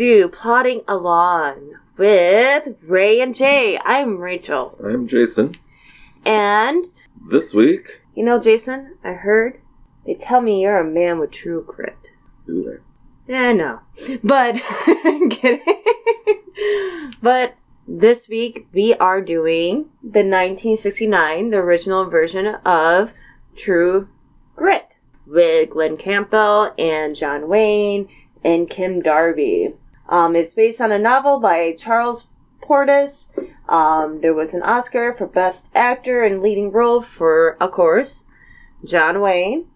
To Plodding Along with Ray and Jay. I'm Rachel. I'm Jason. And, This week, you know, Jason, I heard they tell me you're a man with true grit. do they? Yeah, no. But, kidding. but this week we are doing the 1969, the original version of True Grit with Glen Campbell and John Wayne and Kim Darby. Um, it's based on a novel by Charles Portis. Um, there was an Oscar for Best Actor and Leading Role for, of course, John Wayne,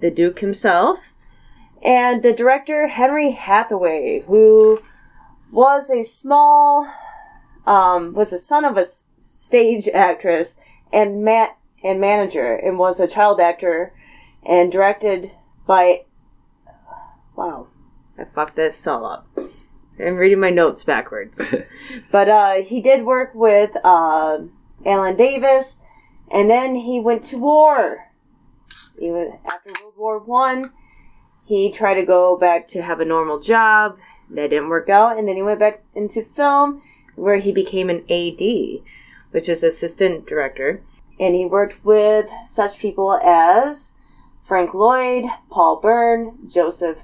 the Duke himself, and the director Henry Hathaway, who was a small, um, was the son of a stage actress and ma- and manager, and was a child actor, and directed by. Wow, I fucked this all up. I'm reading my notes backwards, but uh, he did work with uh, Alan Davis, and then he went to war. He was after World War One he tried to go back to have a normal job. That didn't work out. And then he went back into film where he became an AD, which is assistant director. And he worked with such people as Frank Lloyd, Paul Bern, Josef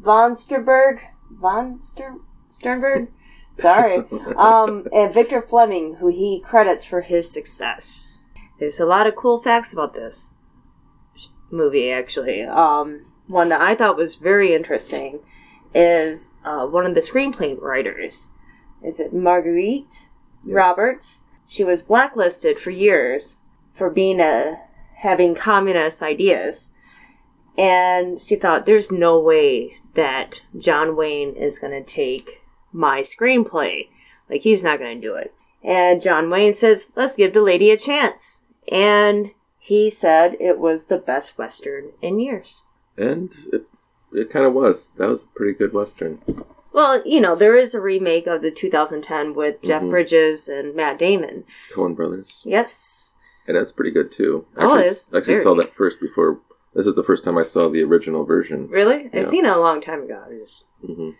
von Sternberg, von Ster- Sternberg? Sorry. um, and Victor Fleming, who he credits for his success. There's a lot of cool facts about this movie actually. Um, one that I thought was very interesting is uh, one of the screenplay writers. Is it Marguerite Yeah. Roberts? She was blacklisted for years for being a having communist ideas, and she thought there's no way that John Wayne is going to take my screenplay. Like he's not going to do it. And John Wayne says, "Let's give the lady a chance." And he said it was the best western in years. And it, it kind of was. That was a pretty good Western. Well, you know, there is a remake of the 2010 with Jeff Mhm. Bridges and Matt Damon. Coen Brothers. Yes. And that's pretty good too. Oh, Actually, it is. actually Very. saw that first before. This is the first time I saw the original version. Really? Yeah. I've seen it a long time ago. Just, hmm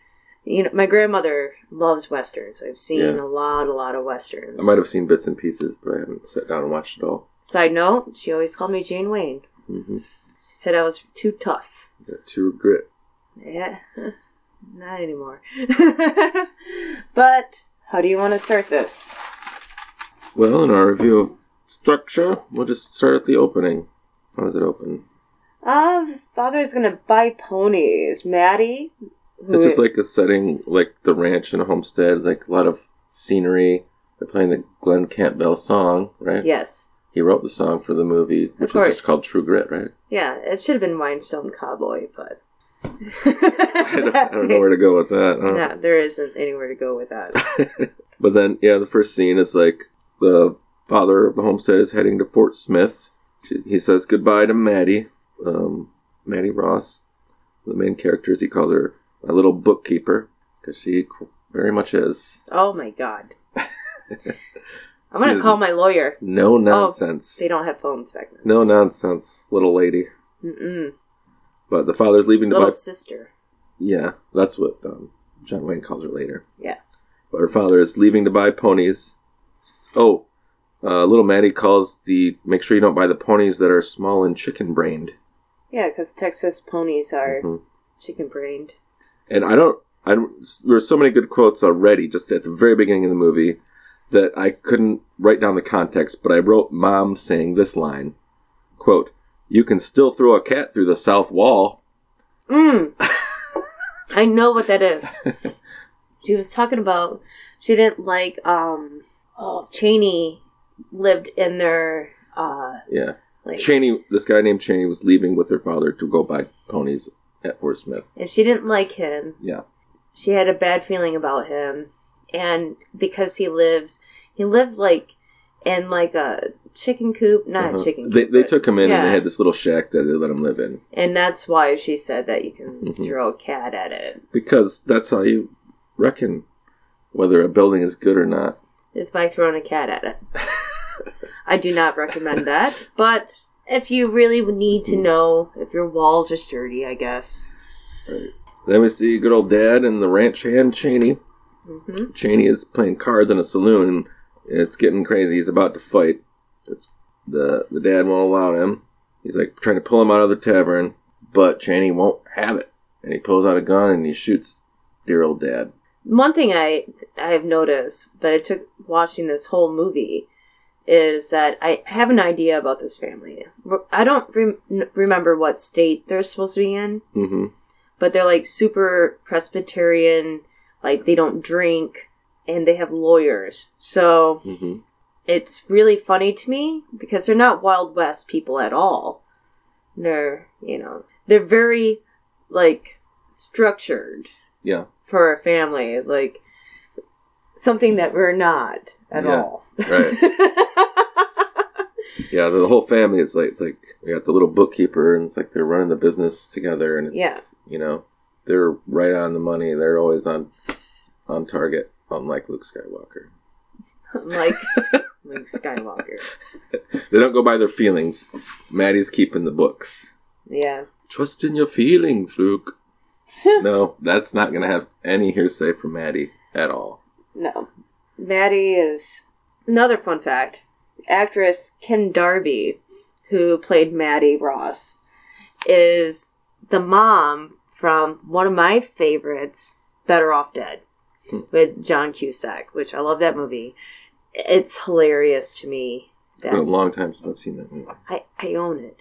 you know, my grandmother loves westerns. I've seen Yeah. a lot, a lot of westerns. I might have seen bits and pieces, but I haven't sat down and watched it all. Side note, she always called me Jane Wayne. hmm She said I was too tough. Got true grit. Yeah, not anymore. but how do you want to start this? Well, in our review of structure, we'll just start at the opening. How does it open? Uh, father's gonna buy ponies. Mattie? who It's just like a setting, like the ranch and a homestead, like a lot of scenery. They're playing the Glen Campbell song, right? Yes. He wrote the song for the movie, which is just called True Grit, right? Yeah, it should have been Rhinestone Cowboy, but. I don't, I don't know where to go with that. Yeah, there isn't anywhere to go with that. but then, yeah, the first scene is like the father of the homestead is heading to Fort Smith. He says goodbye to Mattie, um, Mattie Ross, the main characters. He calls her a little bookkeeper because she very much is. Oh my god. I'm gonna call my lawyer. No nonsense. They don't have phones back then. No nonsense, little lady. Mm-mm. But the father's leaving to Little buy. sister. Yeah, that's what um, John Wayne calls her later. Yeah. But her father is leaving to buy ponies. Oh, uh, little Mattie calls the. Make sure you don't buy the ponies that are small and chicken brained. Yeah, because Texas ponies are Mhm. chicken brained. And I don't. I don't, there were so many good quotes already, just at the very beginning of the movie, that I couldn't write down the context. But I wrote mom saying this line, "quote You can still throw a cat through the south wall." Mm. I know what that is. she was talking about she didn't like um oh Cheney lived in their uh Yeah. Like Cheney, this guy named Cheney, was leaving with her father to go buy ponies at Fort Smith. and she didn't like him. Yeah. She had a bad feeling about him. And because he lives he lived like in like a chicken coop, not Uh-huh. a chicken coop. They, they but- took him in and yeah. they had this little shack that they let him live in and that's why she said that you can Mhm. throw a cat at it. because that's how you reckon whether a building is good or not. is by throwing a cat at it. I do not recommend that, but if you really need to know if your walls are sturdy, I guess. Right. Then we see good old dad and the ranch hand Cheney. hmm Cheney is playing cards in a saloon. and It's getting crazy. He's about to fight. It's the the dad won't allow him. He's like trying to pull him out of the tavern, but Cheney won't have it. And he pulls out a gun and he shoots dear old dad. One thing I I've noticed, but it took watching this whole movie, is that I have an idea about this family. I don't rem- remember what state they're supposed to be in, hmm but they're like super Presbyterian, like they don't drink, and they have lawyers. So hmm it's really funny to me because they're not Wild West people at all. They're, you know, they're very, like, structured Yeah. for a family. Like, something that we're not at Yeah, all. right. Yeah, the whole family is like it's like we got the little bookkeeper and it's like they're running the business together and it's Yeah. you know, they're right on the money. They're always on on target, unlike Luke Skywalker. like, Luke Skywalker. They don't go by their feelings. Mattie's keeping the books. Yeah. Trust in your feelings, Luke. No, that's not gonna have any hearsay from Mattie at all. No. Mattie is another fun fact. Actress Kim Darby, who played Mattie Ross, is the mom from one of my favorites, Better Off Dead, Hmm. with John Cusack, which I love that movie. It's hilarious to me. It's been a long time since I've seen that movie. I, I own it.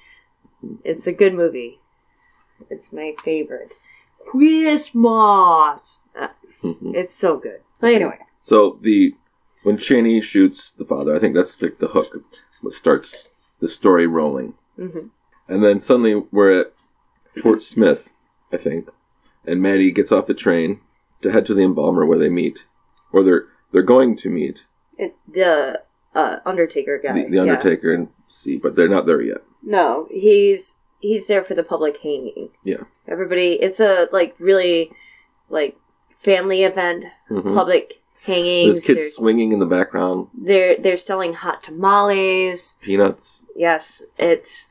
It's a good movie. It's my favorite. Christmas! It's so good. But anyway. So the when Cheney shoots the father, I think that's the, the hook. What starts the story rolling, hmm and then suddenly we're at Fort Smith, I think, and Mattie gets off the train to head to the embalmer where they meet, or they're they're going to meet It, the uh, Undertaker guy. the, the yeah. Undertaker and see, but they're not there yet. No, he's he's there for the public hanging. Yeah. Everybody, it's a like really like family event, Mhm. public hangings. There's kids There's- swinging in the background, They're they're selling hot tamales. peanuts. Yes, it's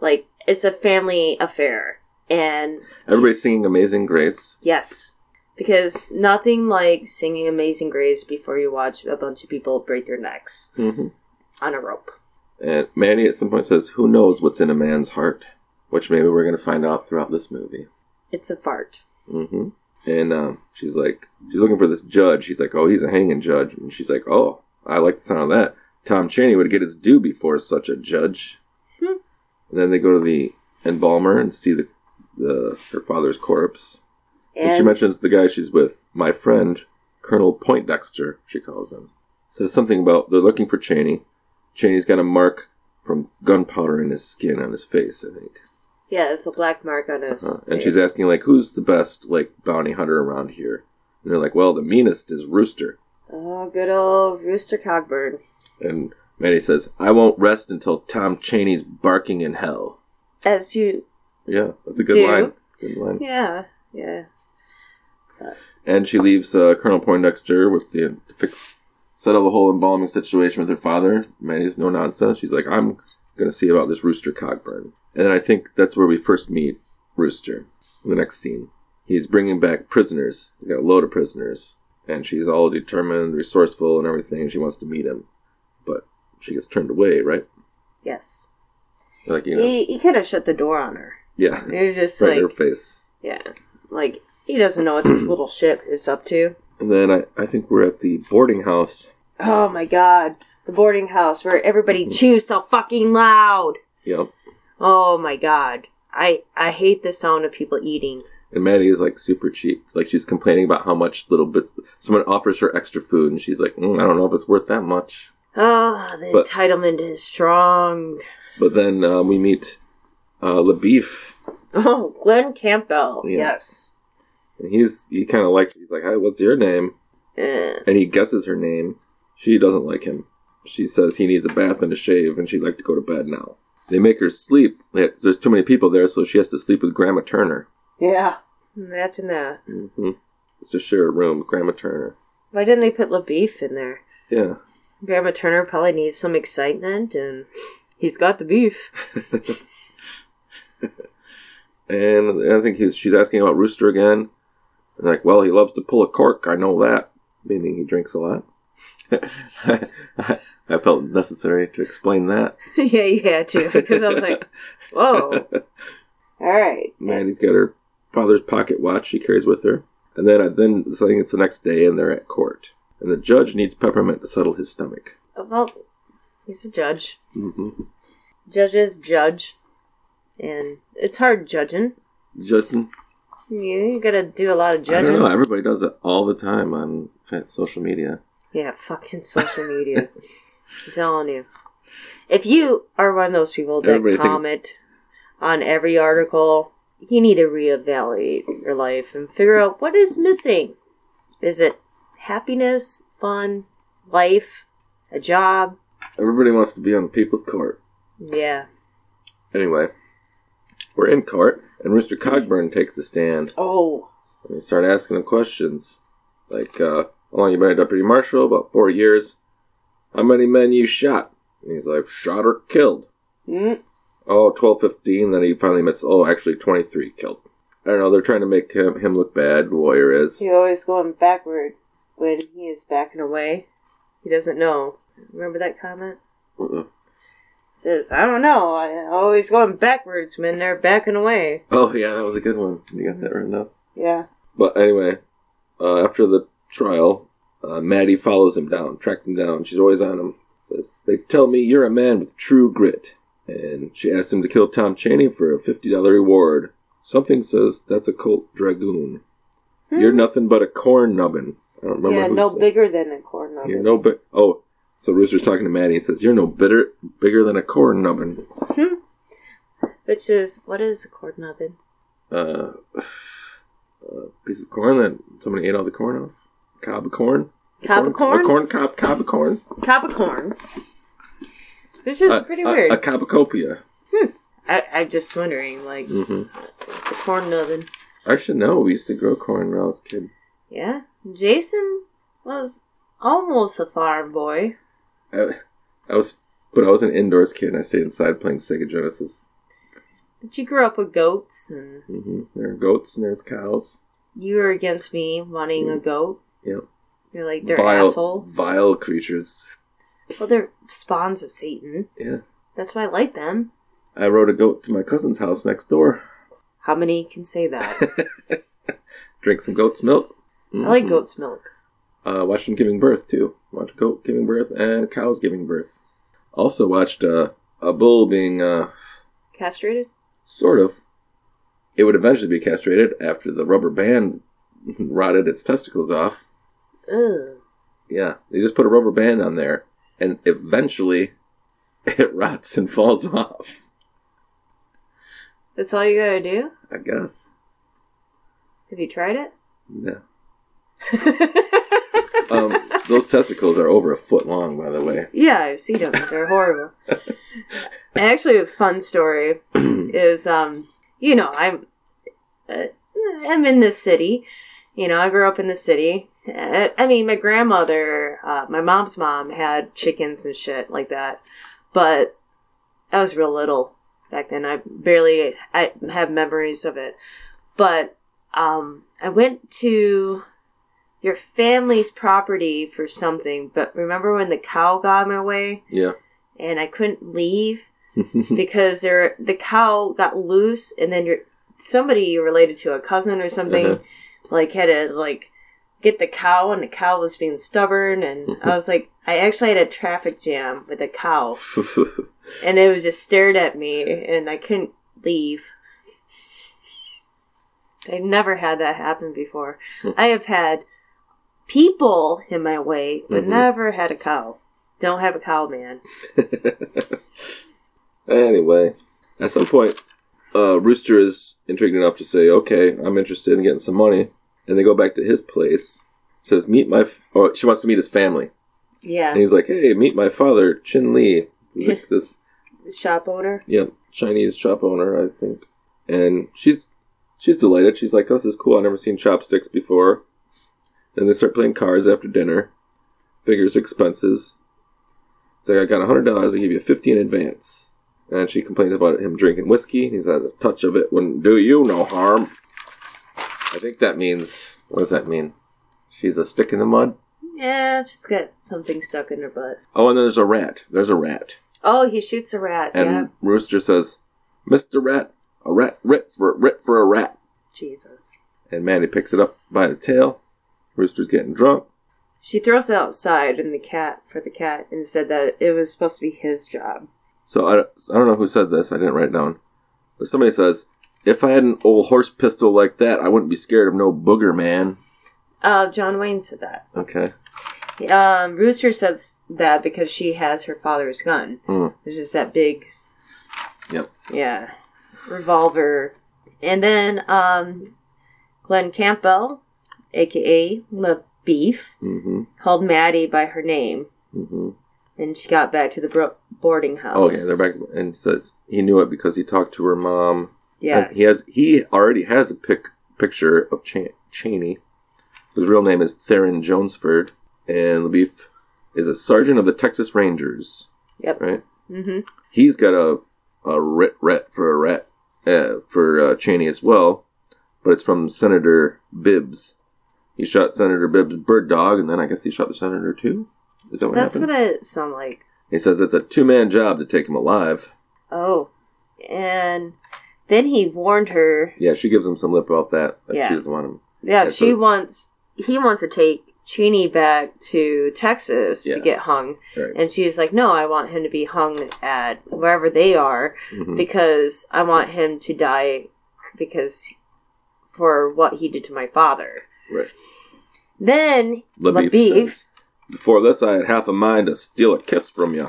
like it's a family affair, and Everybody's singing "Amazing Grace." yes, because nothing like singing Amazing Grace before you watch a bunch of people break their necks hmm on a rope. And Mattie at some point says, "Who knows what's in a man's heart?" Which maybe we're going to find out throughout this movie. It's a fart. hmm And um, she's like, she's looking for this judge. He's like, oh, he's a hanging judge. And she's like, oh, I like the sound of that. Tom Cheney would get his due before such a judge. Hmm. And then they go to the embalmer and see the, the her father's corpse. And, she mentions the guy she's with, my friend, Colonel Poindexter, she calls him. Says something about they're looking for Cheney. Cheney's got a mark from gunpowder in his skin on his face, I think. Yeah, it's a black mark on his. Uh, and she's asking like, who's the best like bounty hunter around here? And they're like, well, the meanest is Rooster. Oh, good old Rooster Cogburn. And Mattie says, I won't rest until Tom Cheney's barking in hell. As you, Yeah, that's a good Do. line. Good line. yeah, yeah. And she leaves uh, Colonel Poindexter with the fix settle the whole embalming situation with her father. Mattie's no nonsense. She's like, I'm gonna see about this Rooster Cogburn. And then I think that's where we first meet Rooster. In the next scene, he's bringing back prisoners. He's got a load of prisoners, and she's all determined, resourceful, and everything. And she wants to meet him, but she gets turned away. Right? Yes. Like you know, He, he kind of shut the door on her. yeah, It was just right in her face. yeah, like he doesn't know what this little ship is up to. And then I, I think we're at the boarding house. Oh my god, the boarding house where everybody chews so fucking loud. Yep. Oh my god, I I hate the sound of people eating. And Mattie is like super cheap. Like she's complaining about how much little bits. Someone offers her extra food, and she's like, mm, "I don't know if it's worth that much." Oh, the But- entitlement is strong. But then uh, we meet uh, LaBoeuf, Oh, Glen Campbell. Yeah. Yes. and he's he kind of likes. He's like, "Hey, what's your name?" Eh. And he guesses her name. She doesn't like him. She says he needs a bath and a shave, and she'd like to go to bed now. They make her sleep. There's too many people there, so she has to sleep with Grandma Turner. Yeah. Imagine that. hmm It's to share a room with Grandma Turner. Why didn't they put LaBoeuf in there? Yeah. Grandma Turner probably needs some excitement, and he's got the beef. And I think he's, she's asking about Rooster again. And like, well, he loves to pull a cork. I know that. Meaning he drinks a lot. I felt necessary to explain that. yeah, you had to because I was like, "Whoa!" All right, Mattie's got her father's pocket watch she carries with her, and then I then I think it's the next day, and they're at court, and the judge needs peppermint to settle his stomach. well, he's a judge. hmm Judges judge, and it's hard judging. Judging, You, you gotta do a lot of I judging. don't know. Everybody does it all the time on social media. Yeah, fucking social media. I'm telling you. If you are one of those people that Everybody think- comment on every article, you need to reevaluate your life and figure out what is missing. Is it happiness, fun, life, a job? Everybody wants to be on the people's court. Yeah. Anyway, we're in court, and Rooster Cogburn takes a stand. Oh. And they start asking him questions. Like, uh, how long you been a deputy marshal? About four years. How many men you shot? And he's like, shot or killed? Mm. Oh, 12, 15. Then he finally admits, oh, actually 23 killed. I don't know, they're trying to make him, him look bad, the lawyer is. He's always going backward when he is backing away. He doesn't know. Remember that comment? Uh-uh. says, I don't know. I always going backwards when they're backing away. Oh, yeah, that was a good one. You got that written down. Yeah. But anyway, uh, after the trial, uh, Mattie follows him down, tracks him down. She's always on him. Says, they tell me you're a man with true grit. And she asks him to kill Tom Cheney for a $50 reward. Something says that's a Colt Dragoon. You're nothing but a corn nubbin. I don't remember Hmm. yeah, no bigger than a corn nubbin. You're no bit. Oh, so Rooster's talking to Mattie. and says, "You're no bitter, bigger than a corn nubbin." Which is, what is a corn nubbin? Uh, a piece of corn that somebody ate all the corn off. Corn. Cob of corn? A corn cob. Cob of corn. Cob corn. Which is pretty a- weird. A, cobacopia. I, I'm just wondering, like, hmm it's a corn nubbin. I should know. We used to grow corn when I was a kid. Yeah. Jason was almost a farm boy. I, I was, but I was an indoors kid. and I stayed inside playing Sega Genesis. But you grew up with goats, and Mm-hmm. There are goats and there's cows. you were against me wanting a goat. Yep. You're like, they're vile, assholes. vile creatures. Well, they're spawns of Satan. Yeah. That's why I like them. I rode a goat to my cousin's house next door. How many can say that? Drink some goat's milk. I like Mhm. goat's milk. Uh, watched them giving birth too. Watched a goat giving birth and cows giving birth. Also watched uh, a bull being uh, Castrated? sort of. It would eventually be castrated after the rubber band rotted its testicles off. Ugh. Yeah, they just put a rubber band on there, and eventually it rots and falls off. That's all you gotta do? I guess. Have you tried it? No. Um, those testicles are over a foot long, by the way. yeah, I've seen them. They're horrible. Actually, a fun story is, um, you know, I'm, uh, I'm in this city. You know, I grew up in the city. I mean, my grandmother, uh, my mom's mom had chickens and shit like that, but I was real little back then. I barely I have memories of it, but um, I went to your family's property for something. But remember when the cow got in my way Yeah. and I couldn't leave because there the cow got loose, and then your somebody related to a cousin or something Uh-huh. like had to like get the cow, and the cow was being stubborn, and I was like, I actually had a traffic jam with a cow, and it was just stared at me, and I couldn't leave. I've never had that happen before. I have had people in my way, but Mhm. never had a cow. Don't have a cow, man. anyway, at some point, uh, Rooster is intrigued enough to say, "Okay, I'm interested in getting some money," and they go back to his place. Says, "Meet my," f-, or she wants to meet his family, Yeah. and he's like, "Hey, meet my father, Chen Lee." Like this, shop owner. yep, Chinese shop owner, I think, and she's she's delighted. She's like, oh, "This is cool. I've never seen chopsticks before." Then they start playing cards after dinner. Figures expenses. It's like I got hundred dollars. I give you fifty in advance. And she complains about him drinking whiskey. He says a touch of it wouldn't do you no harm. I think that means what does that mean? She's a stick in the mud. Yeah, she's got something stuck in her butt. Oh, and then there's a rat. There's a rat, Oh, he shoots a rat. and yeah. Rooster says, "Mister Rat, a rat, rit for rit for a rat." Jesus. And Mattie picks it up by the tail. Rooster's getting drunk. She throws it outside in the cat for the cat and said that it was supposed to be his job. So I, I don't know who said this. I didn't write it down. But somebody says, "If I had an old horse pistol like that, I wouldn't be scared of no booger man." Uh, John Wayne said that. Okay. Um, Rooster says that because she has her father's gun. Hmm. It's just that big, Yep. yeah, revolver. And then, um, Glen Campbell, aka the Beef, Mm-hmm. called Mattie by her name, Mm-hmm. and she got back to the bro- boarding house. Oh yeah, they're back and says he knew it because he talked to her mom. Yes. He has he already has a pic, picture of Ch- Cheney. His real name is Theron Chelmsford, and LaBoeuf is a sergeant of the Texas Rangers. Yep. Right. Mm-hmm. He's got a a rit rat for a rat uh, for uh, Cheney as well, but it's from Senator Bibbs. He shot Senator Bibbs' bird dog, and then I guess he shot the senator too. Is that what That's happened? what it sounded like. He says it's a two man job to take him alive. Oh, and then he warned her. Yeah, she gives him some lip about that. That Yeah. she doesn't want him. Yeah, That's she what- wants. He wants to take Cheney back to Texas Yeah. to get hung, Right. and she's like, "No, I want him to be hung at wherever they are Mhm. because I want him to die because for what he did to my father." Right. Then LaBoeuf. says, Before this, I had half a mind to steal a kiss from you.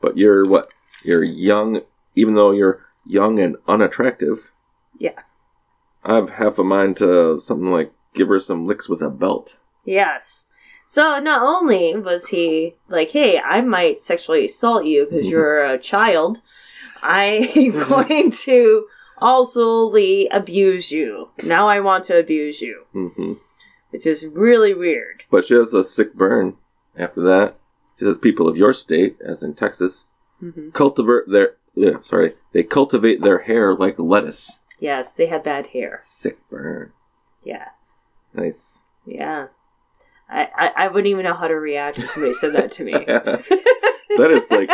But you're what? You're young, even though you're young and unattractive. Yeah. I have half a mind to something like give her some licks with a belt. Yes. So not only was he like, "Hey, I might sexually assault you because you're a child," I'm going to also abuse you. Now I want to abuse you, hmm which is really weird. But she has a sick burn after that. She says people of your state, as in Texas, hmm cultivate their. Yeah, sorry. They cultivate their hair like lettuce. Yes, they have bad hair. Sick burn. Yeah, Nice. yeah. I, I, I wouldn't even know how to react if somebody said that to me. that is like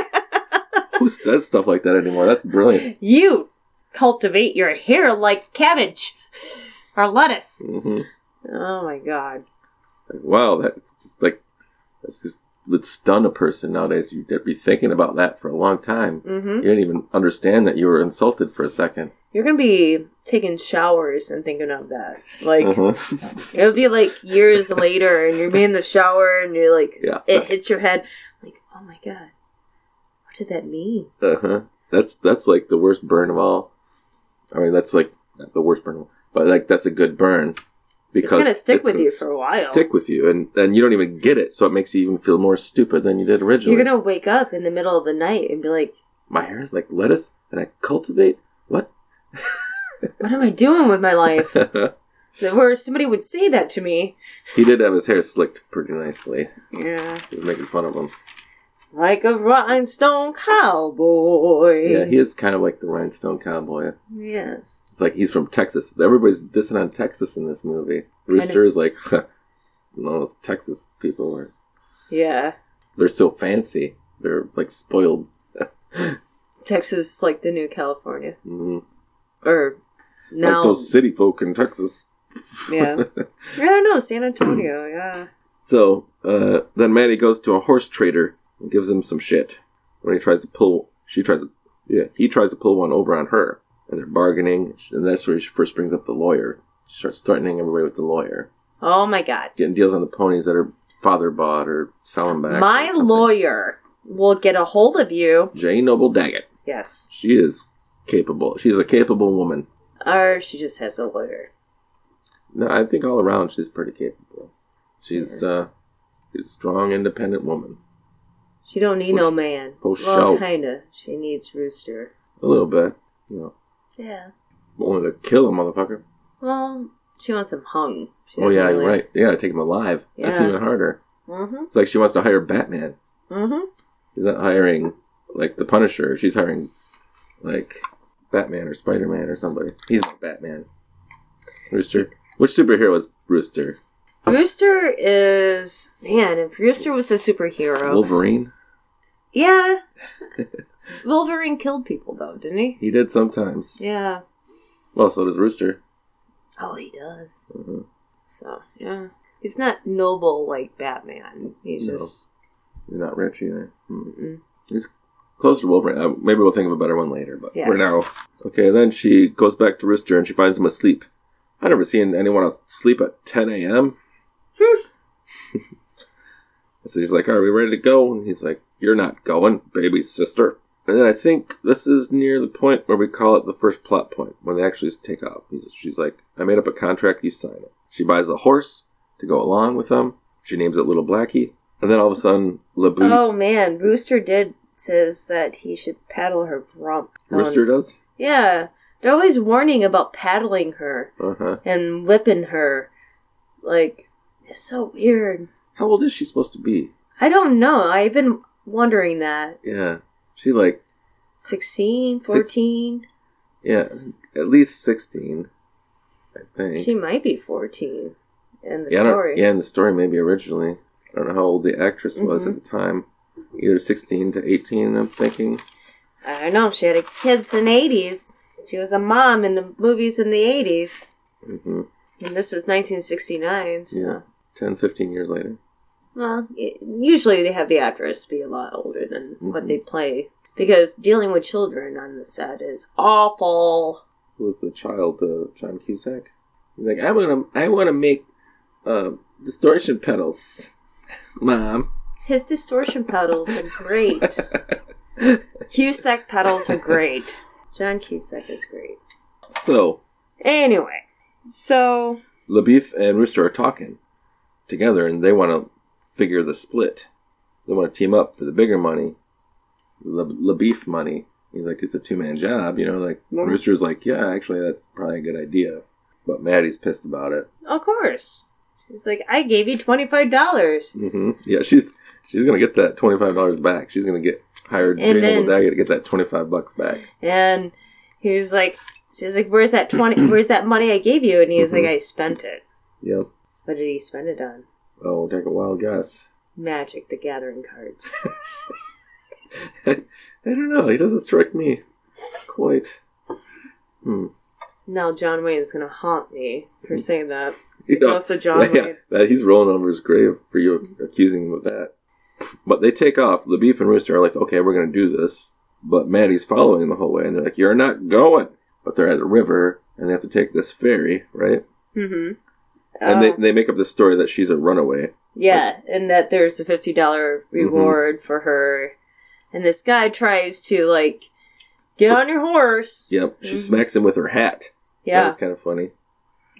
who says stuff like that anymore? That's brilliant. you cultivate your hair like cabbage or lettuce. hmm Oh my god. Like, wow, that's just like that's just would stun a person nowadays. You'd be thinking about that for a long time. Mm-hmm. You didn't even understand that you were insulted for a second. You're gonna be taking showers and thinking of that. Like Mhm. it'll be like years later, and you're in the shower, and you're like, Yeah. it hits your head. Like, oh my god, what did that mean? uh-huh. That's that's like the worst burn of all. I mean, that's like the worst burn, of all, but like that's a good burn because gonna stick with gonna you for a while. Stick with you, and and you don't even get it, so it makes you even feel more stupid than you did originally. You're gonna wake up in the middle of the night and be like, My hair is like lettuce, and I cultivate what? what am I doing with my life? Where somebody would say that to me. he did have his hair slicked pretty nicely. Yeah. He was making fun of him. Like a rhinestone cowboy. Yeah, he is kind of like the rhinestone cowboy. Yes. It's like he's from Texas. Everybody's dissing on Texas in this movie. Rooster is like, no, it's Texas people are Yeah. they're still fancy. They're like spoiled. Texas is like the new California. Mhm. Or now. Like those city folk in Texas. Yeah. I don't know, San Antonio, yeah. So uh, then Mattie goes to a horse trader and gives him some shit. When he tries to pull, she tries to, yeah, he tries to pull one over on her, and they're bargaining. And that's where she first brings up the lawyer. She starts threatening everybody with the lawyer, Oh my god. getting deals on the ponies that her father bought or selling back. My lawyer will get a hold of you. J. Noble Daggett. Yes. She is capable. She's a capable woman. Or she just has a lawyer. No, I think all around she's pretty capable. She's uh, she's a strong, independent woman. She don't need no man. For well, sure. kinda. She needs Rooster. A little bit, you know, Yeah. only to kill a motherfucker. Well, she wants him hung. She Oh yeah, doesn't you're right. Yeah, take him alive. That's even harder. Mhm. It's like she wants to hire Batman. Mhm. She's not hiring like the Punisher. She's hiring like Batman or Spider Man or somebody. He's like Batman. Rooster. Which superhero is Rooster? Rooster is man. If Rooster was a superhero, Wolverine. Yeah. Wolverine killed people though, didn't he? He did sometimes. Yeah. Well, so does Rooster. Oh, he does. Mhm. So yeah, he's not noble like Batman. He's No. just He's not rich either. Hmm. mm-mm. He's close to Wolverine. Uh, maybe we'll think of a better one later, but Yeah. for now. Okay, then she goes back to Rooster and she finds him asleep. I've never seen anyone asleep at 10 a.m. so he's like, Are we ready to go? And he's like, You're not going, baby sister. And then I think this is near the point where we call it the first plot point, when they actually take off. She's like, I made up a contract, you sign it. She buys a horse to go along with them. She names it Little Blackie. And then all of a sudden, LeBoot, Oh man, Rooster did says that he should paddle her rump. Rooster does? Yeah, they're always warning about paddling her Uh huh. and whipping her. Like it's so weird. How old is she supposed to be? I don't know. I've been wondering that. Yeah. She like 16, Six- 14? yeah, at least sixteen. I think. She might be 14 in the yeah, story. yeah, in the story maybe originally. I don't know how old the actress was Mm-hmm. at the time. Either sixteen to eighteen, I'm thinking. I don't know. She had a kids in the 80s. She was a mom in the movies in the 80s. hmm And this is 1969. So. Yeah. 10, 15 years later. Well, usually they have the actress be a lot older than what Mhm. they play. Because dealing with children on the set is awful. Who was the child? Uh, John Cusack. He's like, I wanna, I wanna make uh, distortion pedals, mom. His distortion pedals are great. Cusack pedals are great. John Cusack is great. so Anyway, so LaBoeuf and Rooster are talking together, and they want to figure the split. They want to team up for the bigger money, the beef money. He's like, it's a two man job, you know. Like. Rooster's like, yeah, actually, that's probably a good idea. But Mattie's pissed about it. of course, she's like, "I gave you twenty five dollars." hmm Yeah, she's she's gonna get that twenty five dollars back. She's gonna get hired And Jane Dagger to get that twenty five bucks back. And he was like, "She's like, where's that twenty? Where's that money I gave you?" And he was Mhm. like, "I spent it." Yep. What did he spend it on? Oh, take a wild guess. Magic: The Gathering cards. I don't know. He doesn't strike me quite. Hmm. Now John Wayne is gonna haunt me for saying that. You know, Also, John yeah, Wayne. that- he's rolling over his grave for you accusing him of that. But they take off. The beef and rooster are like, okay, we're going to do this. But Mattie's following the whole way, and they're like, you're not going. But they're at a river, and they have to take this ferry, right? Mm-hmm. And they, they make up this story that she's a runaway. yeah, and that there's a fifty dollar Mm-hmm. reward for her, and this guy tries to like get on your horse. Yep. She Mhm. smacks him with her hat. Yeah, That was kind of funny.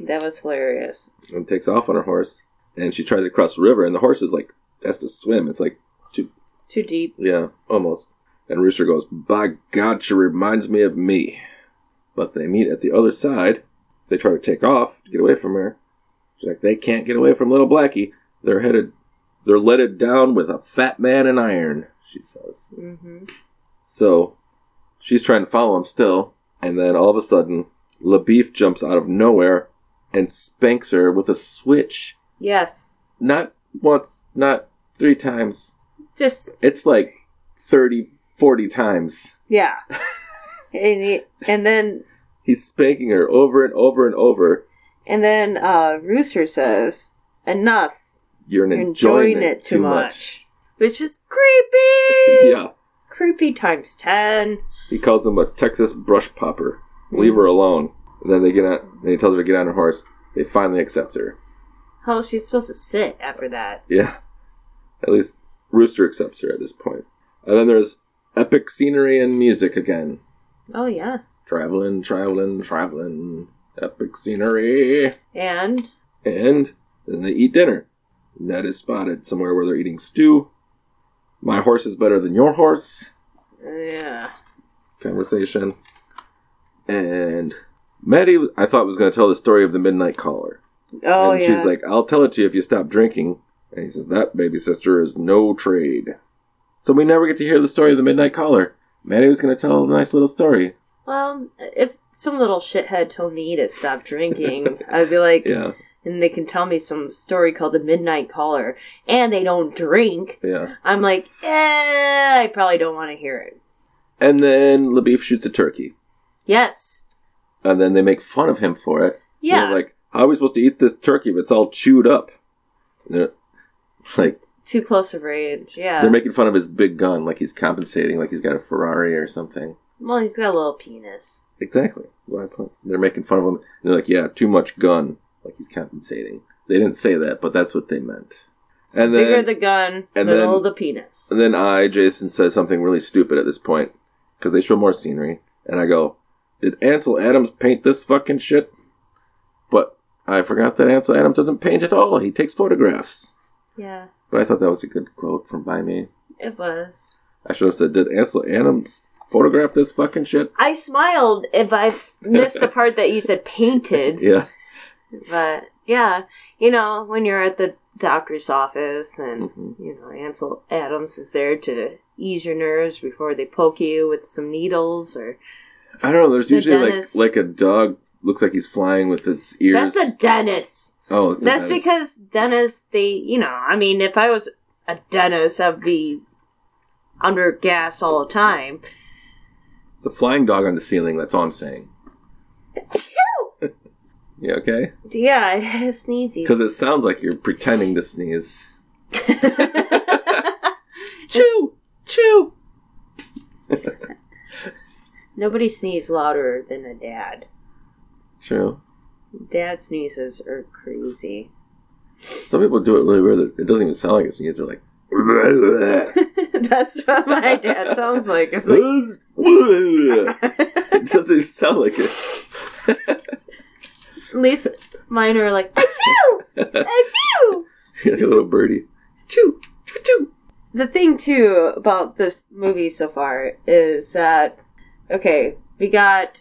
that was hilarious. And takes off on her horse. And she tries to cross the river, and the horse is like, has to swim. It's like, too, Too deep. Yeah, almost. And Rooster goes, By God, she reminds me of me. But they meet at the other side. They try to take off to get away from her. She's like, They can't get away from little Blackie. They're headed, they're leaded down with a fat man in iron, she says. Mm-hmm. So she's trying to follow him still. And then all of a sudden, LaBoeuf jumps out of nowhere and spanks her with a switch. Yes, Not once, not three times. just It's like 30, 40 times. yeah. and he, and then He's spanking her over and over and over. And then uh, Rooster says, "Enough, You're You're enjoying, enjoying it, too much. much," which is creepy. yeah. creepy times ten. He calls him a Texas brush popper. Hmm. Leave her alone. And then they get on. And he tells her to get on her horse. They finally accept her. How is she supposed to sit after that? Yeah. At least Rooster accepts her at this point. And then there's epic scenery and music again. Oh yeah, Traveling, traveling, traveling. Epic scenery. and And then they eat dinner. Ned is spotted somewhere where they're eating stew. My horse is better than your horse. yeah, Conversation. And Mattie, I thought was going to tell the story of the Midnight Caller. oh and yeah. she's like, I'll tell it to you if you stop drinking. And he says, That baby sister is no trade. So we never get to hear the story of the Midnight Caller. Mattie was going to tell a nice little story. Well, if some little shithead told me to stop drinking, I'd be like, Yeah, and they can tell me some story called the Midnight Caller, and they don't drink. yeah. I'm like, eh, I probably don't want to hear it. And then LaBoeuf shoots a turkey. Yes. And then they make fun of him for it. Yeah. they're like, how are we supposed to eat this turkey if it's all chewed up? Like, Too close of range. Yeah. they're making fun of his big gun, like he's compensating, like he's got a Ferrari or something. Well, he's got a little penis. Exactly. I put. They're making fun of him. They're like, yeah, too much gun, like he's compensating. They didn't say that, but that's what they meant. And Bigger then, the gun, and little then- the penis. and then I, Jason, says something really stupid at this point because they show more scenery, and I go, "Did Ansel Adams paint this fucking shit?" But I forgot that Ansel Adams doesn't paint at all. He takes photographs. yeah, But I thought that was a good quote from by me. it was. I should have said, "Did Ansel Adams photograph this fucking shit?" I smiled if I missed the part that you said painted. Yeah. But yeah, you know, when you're at the doctor's office and Mhm. you know Ansel Adams is there to ease your nerves before they poke you with some needles or I don't know. There's The usually dentist. like like a dog looks like he's flying with its ears. that's a dentist. oh, it's a That's dentist. because dentists, they, you know, I mean, if I was a dentist, I'd be under gas all the time. It's a flying dog on the ceiling. That's all I'm saying. Yeah, okay. yeah, I have sneezies. Because it sounds like you're pretending to sneeze. Chew, chew. Nobody sneezes louder than a dad. True. Dad sneezes are crazy. Some people do it really weird. It doesn't even sound like a sneeze. They're like. That's what my dad sounds like. It's like. It doesn't sound like it. At least mine are like, achoo! Achoo! like a little birdie. Chew, chew, chew. The thing, too, about this movie so far is that, okay, we got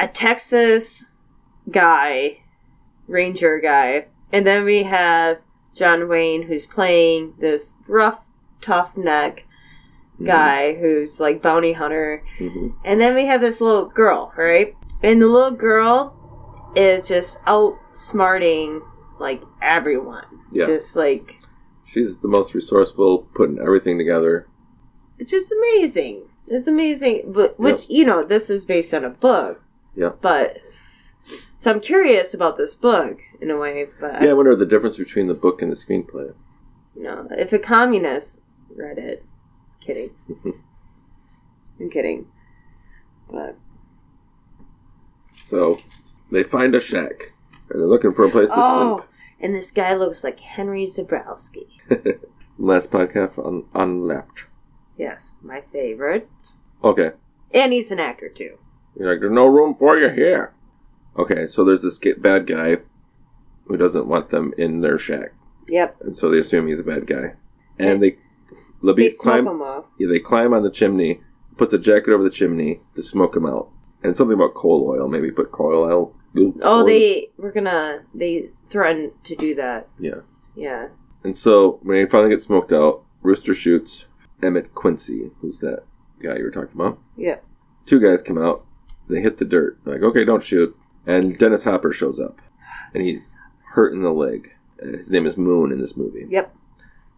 a Texas guy, ranger guy, and then we have John Wayne who's playing this rough, tough neck guy who's like bounty hunter. Mhm. And then we have this little girl, right? And the little girl is just outsmarting like everyone. Yeah. Just like She's the most resourceful, putting everything together. it's just amazing. It's amazing. But which, you know, this is based on a book. Yeah. But so I'm curious about this book in a way, but Yeah, I wonder the difference between the book and the screenplay. you know, if a communist read it. Kidding. I'm kidding. But So they find a shack and they're looking for a place to Oh, sleep. and this guy looks like Henry Zebrowski. Last podcast on on left. Yes, my favorite. Okay, And he's an actor too. you're like, there's no room for you here. Okay, so there's this bad guy who doesn't want them in their shack, Yep. and so they assume he's a bad guy, and they They Labib smoke climb. off. Yeah, they climb on the chimney, puts a jacket over the chimney to smoke them out, and something about coal oil. Maybe put coal oil. Oh, coal- they were gonna. They threatened to do that. yeah. Yeah. And so when he finally gets smoked out, Rooster shoots Emmett Quincy, who's that guy you were talking about. Yeah. Two guys come out. They hit the dirt. They're like, okay, don't shoot. And Dennis Hopper shows up, and he's hurt in the leg. Uh, his name is Moon in this movie. Yep.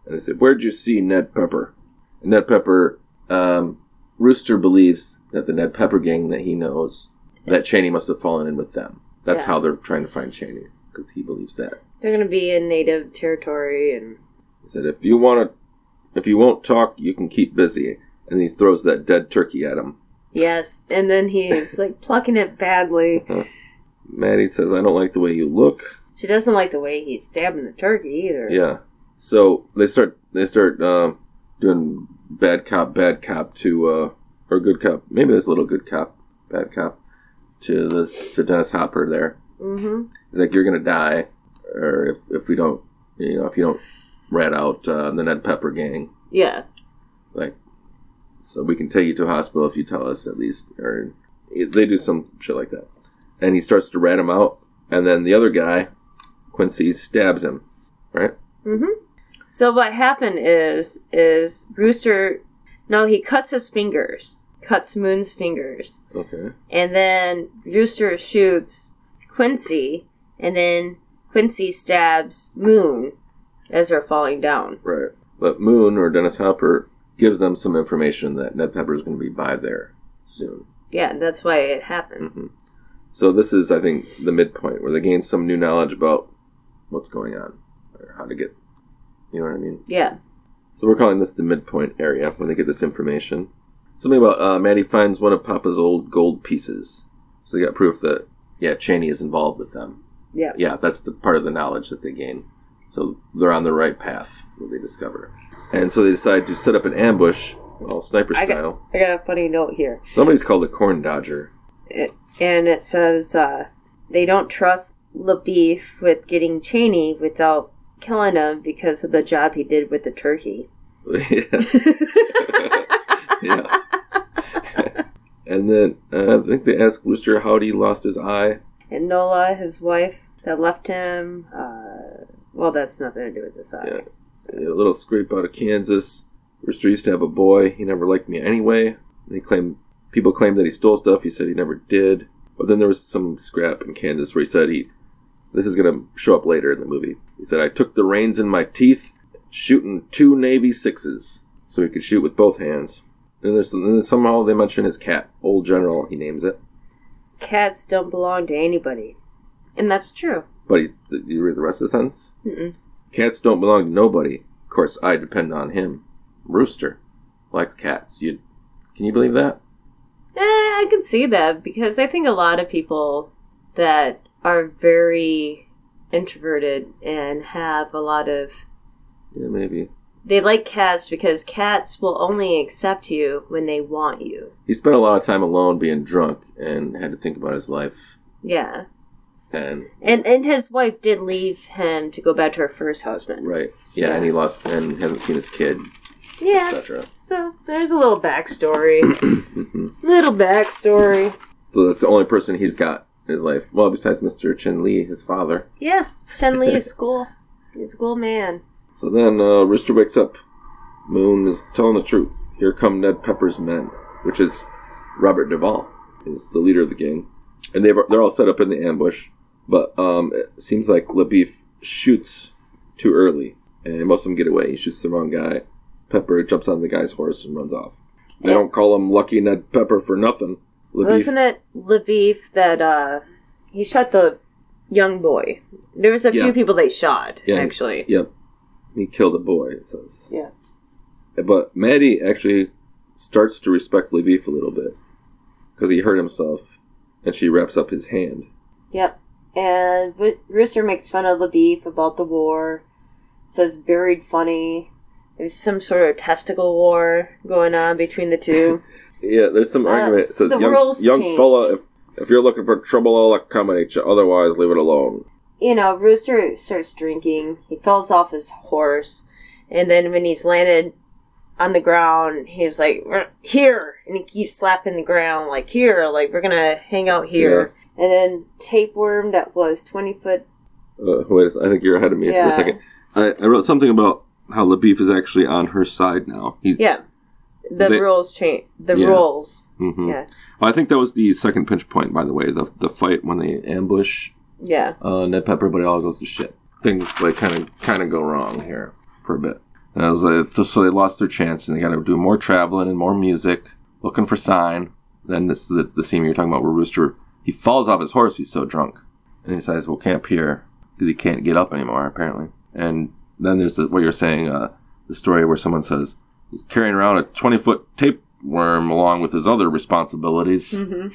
And they said, "Where'd you see Ned Pepper?" And Ned Pepper, um, Rooster believes that the Ned Pepper gang that he knows, that Cheney must have fallen in with them. That's Yeah. how they're trying to find Cheney because he believes that. They're gonna be in native territory, and He said, "If you want to, if you won't talk, you can keep busy." And he throws that dead turkey at him. yes, and then he's like plucking it badly. Mattie says, "I don't like the way you look." She doesn't like the way he's stabbing the turkey either. Yeah. So they start they start uh, doing bad cop, bad cop to uh, or good cop. Maybe there's a little good cop, bad cop to the to Dennis Hopper. There, Mm-hmm. he's like, "You're gonna die, or if, if we don't, you know, if you don't rat out uh, the Ned Pepper gang, Yeah. like, so we can take you to a hospital if you tell us at least." Or they do some shit like that, and he starts to rat him out, and then the other guy, Quincy, stabs him. Right. Mm-hmm. So what happened is is Rooster no, he cuts his fingers cuts Moon's fingers. Okay. And then Rooster shoots Quincy, and then Quincy stabs Moon as they're falling down. Right. But Moon or Dennis Hopper gives them some information that Ned Pepper is going to be by there soon. Yeah, that's why it happened. hmm So this is, I think, the midpoint where they gain some new knowledge about what's going on or how to get. You know what I mean? Yeah. So we're calling this the midpoint area when they get this information. Something about uh, Mattie finds one of Papa's old gold pieces. So they got proof that yeah, Chaney is involved with them. Yeah. Yeah, that's the part of the knowledge that they gain. So they're on the right path. What they discover, and so they decide to set up an ambush, all sniper I got- style. I got a funny note here. Somebody's called the Corn Dodger. It, and it says uh, they don't trust LaBoeuf with getting Chaney without killing him because of the job he did with the turkey. yeah. yeah. and then uh, I think they asked Rooster how he lost his eye. and Nola, his wife, that left him. Uh, well, that's nothing to do with this eye. Yeah. A little scrape out of Kansas. Rooster used to have a boy. He never liked me anyway. They claim people claim that he stole stuff. He said he never did. But then there was some scrap in Kansas where he said he. This is going to show up later in the movie. He said I took the reins in my teeth, shooting two Navy sixes, so he could shoot with both hands. And there's and then somehow they mention his cat, Old General. He names it. Cats don't belong to anybody, and that's true. But he, you read the rest of the sentence. Mm-mm. Cats don't belong to nobody. Of course, I depend on him. Rooster likes cats. You can you believe that? Eh, I can see that because I think a lot of people that are very introverted and have a lot of Yeah, maybe. they like cats because cats will only accept you when they want you. He spent a lot of time alone, being drunk, and had to think about his life. Yeah. And And and his wife did leave him to go back to her first husband. right, yeah, and he lost and hasn't seen his kid, Yeah. etc. So there's a little backstory. Little backstory. so that's the only person he's got his life. Well, besides Mr. Chen Lee, his father. Yeah. Chen Lee is cool. He's a cool man. So then uh, Rooster wakes up. Moon is telling the truth. Here come Ned Pepper's men, which is Robert Duvall, is the leader of the gang, and they've they're all set up in the ambush. But um, it seems like LaBoeuf shoots too early, and most of them get away. He shoots the wrong guy. Pepper jumps on the guy's horse and runs off. They don't call him Lucky Ned Pepper for nothing. Wasn't it LaBoeuf that uh he shot the young boy? There was a Yeah. few people they shot, Yeah. actually. Yep, he killed a boy. It says. Yeah. But Mattie actually starts to respect LaBoeuf a little bit because he hurt himself, and she wraps up his hand. Yep. And Ro- Rooster makes fun of LaBoeuf about the war. Says buried funny. There's some sort of testicle war going on between the two. Yeah, there's some Uh, argument. It says, the "Young, rules young changed. fella, if, if you're looking for trouble, I'll accommodate you. Otherwise, leave it alone." you know, Rooster starts drinking. He falls off his horse, and then when he's landed on the ground, he's like, "Here!" and he keeps slapping the ground like, "Here!" Like we're gonna hang out here. And then tapeworm that was twenty foot. Uh, wait, I think you're ahead of me for a second. I, I wrote something about how LaBoeuf is actually on her side now. He, Yeah, the They- rules change. The Yeah. rules. Mhm. Yeah, I think that was the second pinch point, by the way. The the fight when they ambush yeah, uh, Ned Pepper, but it all goes to shit. Things like kind of kind of go wrong here for a bit. And I was like, so they lost their chance, and they got to do more traveling and more music, looking for sign. Then this the the scene you're talking about where Rooster he falls off his horse. He's so drunk, and he says, "We'll camp here because he can't get up anymore apparently." And then there's the, what you're saying, uh, the story where someone says he's carrying around a 20 foot tapeworm along with his other responsibilities. hmm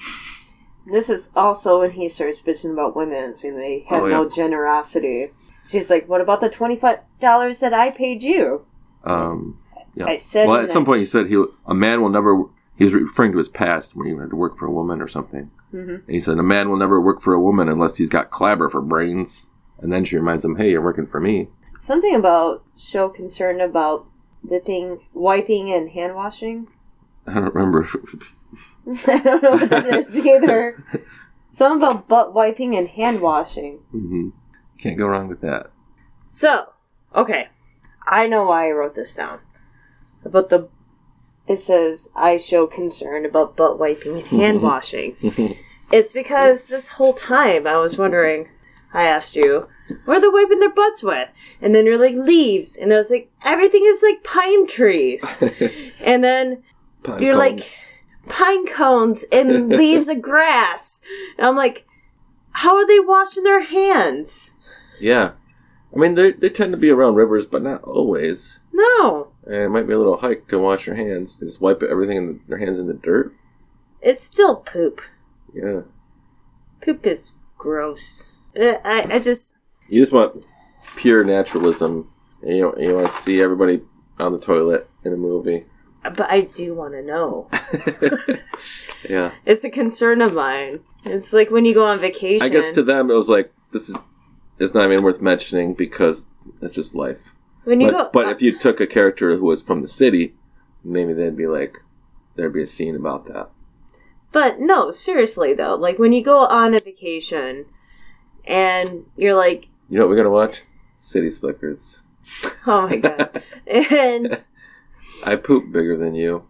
This is also when he starts bitching about women, saying they have Oh, no generosity. She's like, "What about the twenty five dollars that I paid you?" Um, yeah. I said well, at some point he said he a man will never. He was referring to his past when he had to work for a woman or something. Mhm. And he said a man will never work for a woman unless he's got clabber for brains. And then she reminds him, "Hey, you're working for me." Something about show concern about whipping, wiping, and hand washing. I don't remember. I don't know what that is either. Something about butt wiping and hand washing. hmm Can't go wrong with that. So, okay, I know why I wrote this down about the it says I show concern about butt wiping and hand washing. it's because this whole time I was wondering. I asked you, what are they wiping their butts with? And then you're like leaves, and I was like, everything is like pine trees. and then Pine you're cones. like pine cones and leaves of grass. And I'm like, how are they washing their hands? yeah. I mean, they they tend to be around rivers, but not always. No, And it might be a little hike to wash your hands. They just wipe everything in the, their hands in the dirt. it's still poop. Yeah. Poop is gross. Uh, I, I just, You just want pure naturalism. And you, you want to see everybody on the toilet in a movie. but I do want to know. Yeah. It's a concern of mine. It's like when you go on vacation. I guess to them it was like this is it's not even worth mentioning because it's just life. when you But, go, but if you took a character who was from the city, maybe they'd be like there'd be a scene about that. But no, seriously though, like when you go on a vacation and you're like, You know what we're gonna watch? City Slickers. oh my god, and I poop bigger than you.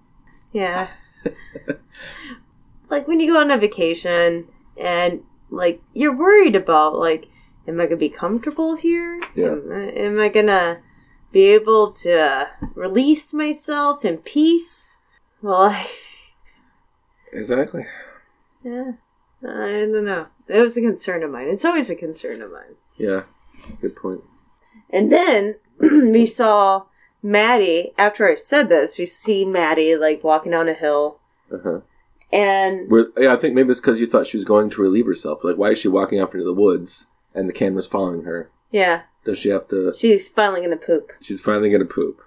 yeah, like when you go on a vacation and like you're worried about like, am I gonna be comfortable here? Yeah. Am I, am I gonna be able to release myself in peace? Well, I, Exactly. yeah, I don't know. It was a concern of mine. It's always a concern of mine. Yeah. Good point. And then we saw Mattie. After I said this, we see Mattie like walking down a hill, Uh-huh. and Where, yeah, I think maybe it's because you thought she was going to relieve herself. Like, why is she walking off into the woods and the camera's following her? yeah, Does she have to? she's finally gonna poop. She's finally gonna poop,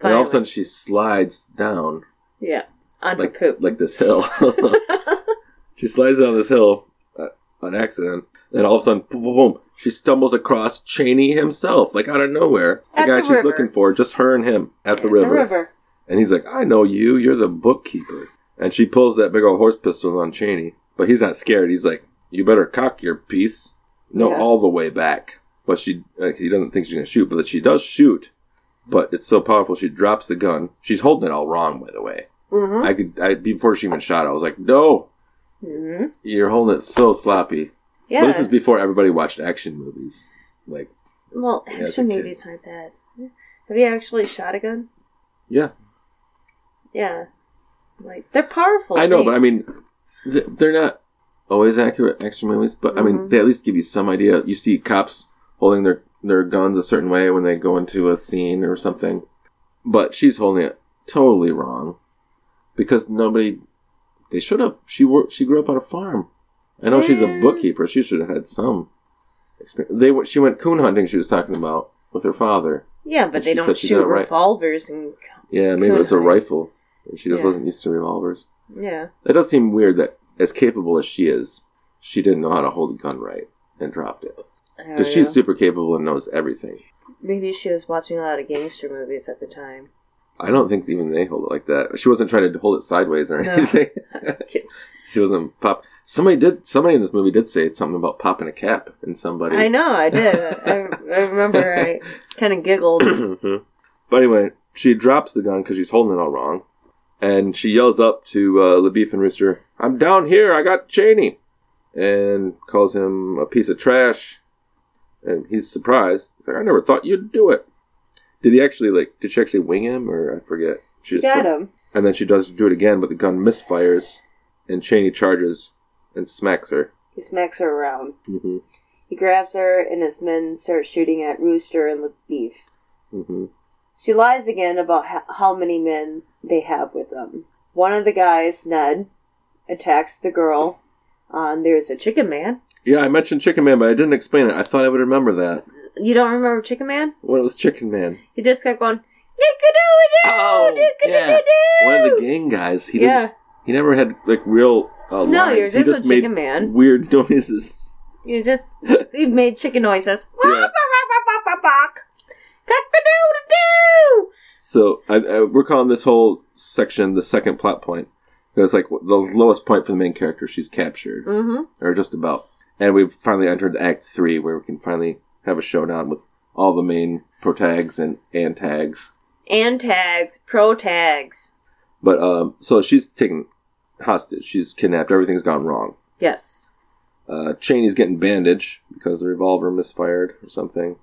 and all of a sudden she slides down Yeah, on like poop. like this hill. she slides down this hill on accident. Then all of a sudden, boom, boom, boom, she stumbles across Chaney himself, like out of nowhere. The At guy the she's river. looking for, just her and him at the The river. river. And he's like, I know you. You're the bookkeeper. And she pulls that big old horse pistol on Chaney. But he's not scared. He's like, You better cock your piece. No, Yeah. all the way back. But she, like, he doesn't think she's going to shoot, but she does shoot. But it's so powerful, she drops the gun. She's holding it all wrong, by the way. Mm-hmm. I could, I before she even shot, I was like, No, mm-hmm. you're holding it so sloppy. Yeah. But this is before everybody watched action movies. Like, well, action movies aren't that. Have you actually shot a gun? yeah, Yeah. Like they're powerful. I know, but I mean, they're not always accurate action movies. But I mean, Mhm. they at least give you some idea. You see cops holding their their guns a certain way when they go into a scene or something, but she's holding it totally wrong because nobody. They should have. She worked. She grew up on a farm. I know she's a bookkeeper. She should have had some. Experience. They she went coon hunting. She was talking about with her father. yeah, but they don't shoot it right. revolvers and Yeah, maybe it was a rifle. She just Yeah. wasn't used to revolvers. yeah. It does seem weird that, as capable as she is, she didn't know how to hold a gun right and dropped it. Oh, because she's super capable and knows everything. maybe she was watching a lot of gangster movies at the time. I don't think even they hold it like that. She wasn't trying to hold it sideways or No. anything. she wasn't pop. Somebody did. Somebody in this movie did say something about popping a cap in somebody. I know, I did. I, I remember I kind of giggled. But anyway, she drops the gun because she's holding it all wrong, and she yells up to uh, LaBoeuf and Rooster, "I'm down here. I got Chaney," and calls him a piece of trash. And he's surprised. He's like, "I never thought you'd do it." Did he actually like? Did she actually wing him, or I forget? She just got told- him. And then she does do it again, but the gun misfires, and Chaney charges and smacks her. He smacks her around. hmm He grabs her, and his men start shooting at Rooster and the Beef. hmm She lies again about ho- how many men they have with them. One of the guys, Ned, attacks the girl. Um, there's a chicken man. Yeah, I mentioned Chicken Man, but I didn't explain it. I thought I would remember that. You don't remember Chicken Man? When it was Chicken Man. He just kept going, "Nick-a-doo-a-doo, Oh, nick-a-doo-a-doo." One of the gang guys. He didn't. Yeah. He never had like real uh, No, lines. you're he just just a chicken man. weird noises. You just, he made chicken noises. Yeah. So I, I, we're calling this whole section the second plot point. It's like the lowest point for the main character. She's captured, Mm-hmm. or just about, and we've finally entered Act Three, where we can finally have a showdown with all the main protags and antags. And tags, pro tags. But um, so she's taken hostage. She's kidnapped. Everything's gone wrong. Yes. Uh, Chaney's getting bandaged because the revolver misfired or something.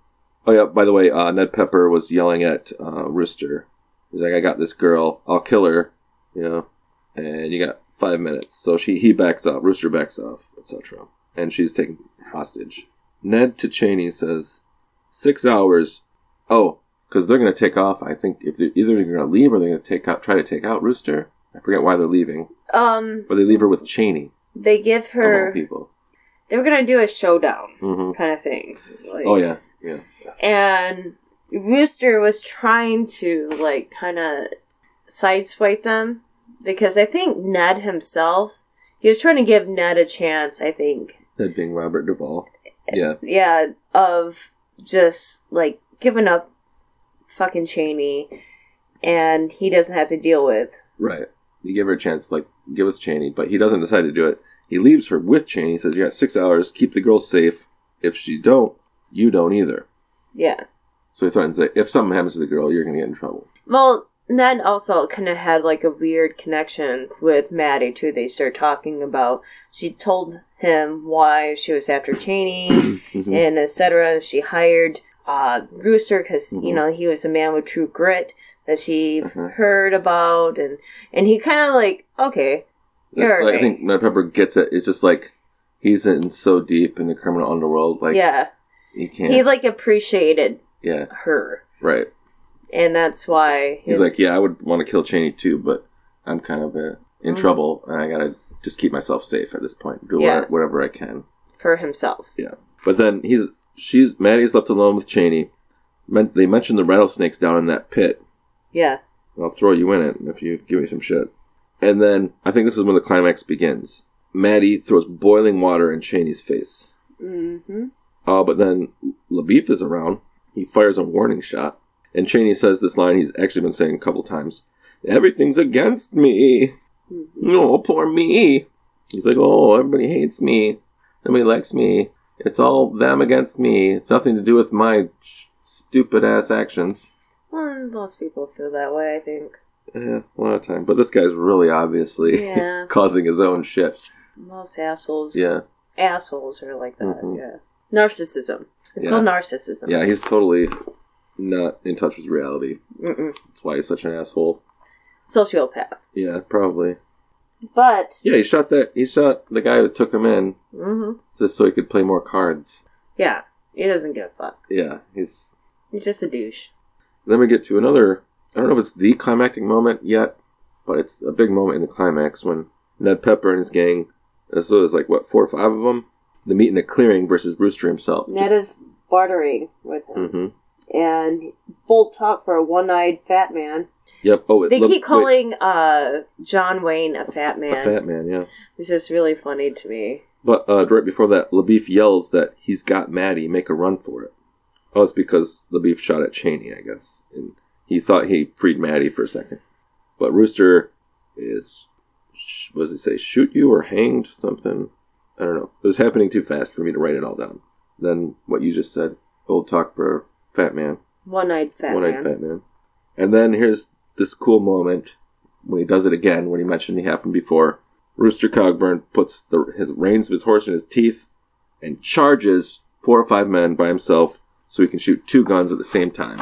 Oh yeah. By the way, uh, Ned Pepper was yelling at uh, Rooster. He's like, "I got this girl. I'll kill her." You know, and you got five minutes. So she he backs off. Rooster backs off, etc. And she's taken hostage. Ned to Chaney says, six hours. Oh, because they're going to take off. I think if they're either they're going to leave or they're going to take out, try to take out Rooster. I forget why they're leaving, Um, but they leave her with Chaney. they give her. people. They were gonna do a showdown hmm kind of thing. Like, Oh yeah, yeah. And Rooster was trying to like kind of sideswipe them because I think Ned himself he was trying to give Ned a chance. I think, That being Robert Duvall. Yeah, yeah, of just like giving up fucking Chaney, and he doesn't have to deal with. right. You give her a chance, like give us Chaney, but he doesn't decide to do it. He leaves her with Chaney. He says, "You got six hours. Keep the girl safe. If she don't, you don't either." Yeah. So he threatens that if something happens to the girl, you're going to get in trouble. Well, Ned also kind of had like a weird connection with Mattie too. They start talking about she told him why she was after Chaney Mhm. and etc. She hired uh, Rooster because you Mhm. know he was a man with true grit that she Mhm. heard about, and and he kind of like okay, you're Like, I think Ned Pepper gets it. It's just like he's in so deep in the criminal underworld, like yeah, he can't. he like appreciated yeah, her, right. And that's why He's like, yeah, I would want to kill Chaney too, but I'm kind of uh, in Mhm. trouble, and I gotta just keep myself safe at this point. Do Yeah. wha- whatever I can. for himself. Yeah. But then he's she's Mattie's left alone with Chaney. They mentioned the rattlesnakes down in that pit. Yeah, I'll throw you in it if you give me some shit. And then I think this is when the climax begins. Mattie throws boiling water in Chaney's face. mm-hmm. Uh, but then LaBoeuf is around. He fires a warning shot. And Chaney says this line he's actually been saying a couple times. Everything's against me. Oh, poor me. He's like, oh, everybody hates me. Nobody likes me. It's all them against me. It's nothing to do with my stupid ass actions. Well, most people feel that way. I think. Yeah, a lot of time. But this guy's really obviously Yeah. causing his own shit. Most assholes, Yeah. assholes are like that. Mhm. Yeah, narcissism. It's Yeah. called narcissism. Yeah, he's totally not in touch with reality. Mm-mm. That's why he's such an asshole. Sociopath. Yeah, probably. But Yeah, he shot that. He shot the guy who took him in hmm just so he could play more cards. yeah, he doesn't give a fuck. Yeah, he's. He's just a douche. Then we get to another. I don't know if it's the climactic moment yet, but it's a big moment in the climax when Ned Pepper and his gang. So there's like what four or five of them. They meet in a clearing versus Rooster himself. Ned is bartering with him, hmm and bold talk for a one-eyed fat man. Yep. Oh, They look- keep calling uh, John Wayne a fat man. a fat man. Yeah. It's just really funny to me. But uh, right before that, LaBoeuf yells that he's got Mattie. Make a run for it. Oh, it's because LaBoeuf shot at Chaney, I guess, and he thought he freed Mattie for a second. But Rooster is, what he say? Shoot you or hanged? Something. I don't know. It was happening too fast for me to write it all down. Then what you just said, bold talk for fat man, One-eyed fat man. one-eyed man. fat man. And then here's this cool moment when he does it again. When he mentioned he happened before. Rooster Cogburn puts the his reins of his horse in his teeth and charges four or five men by himself so he can shoot two guns at the same time.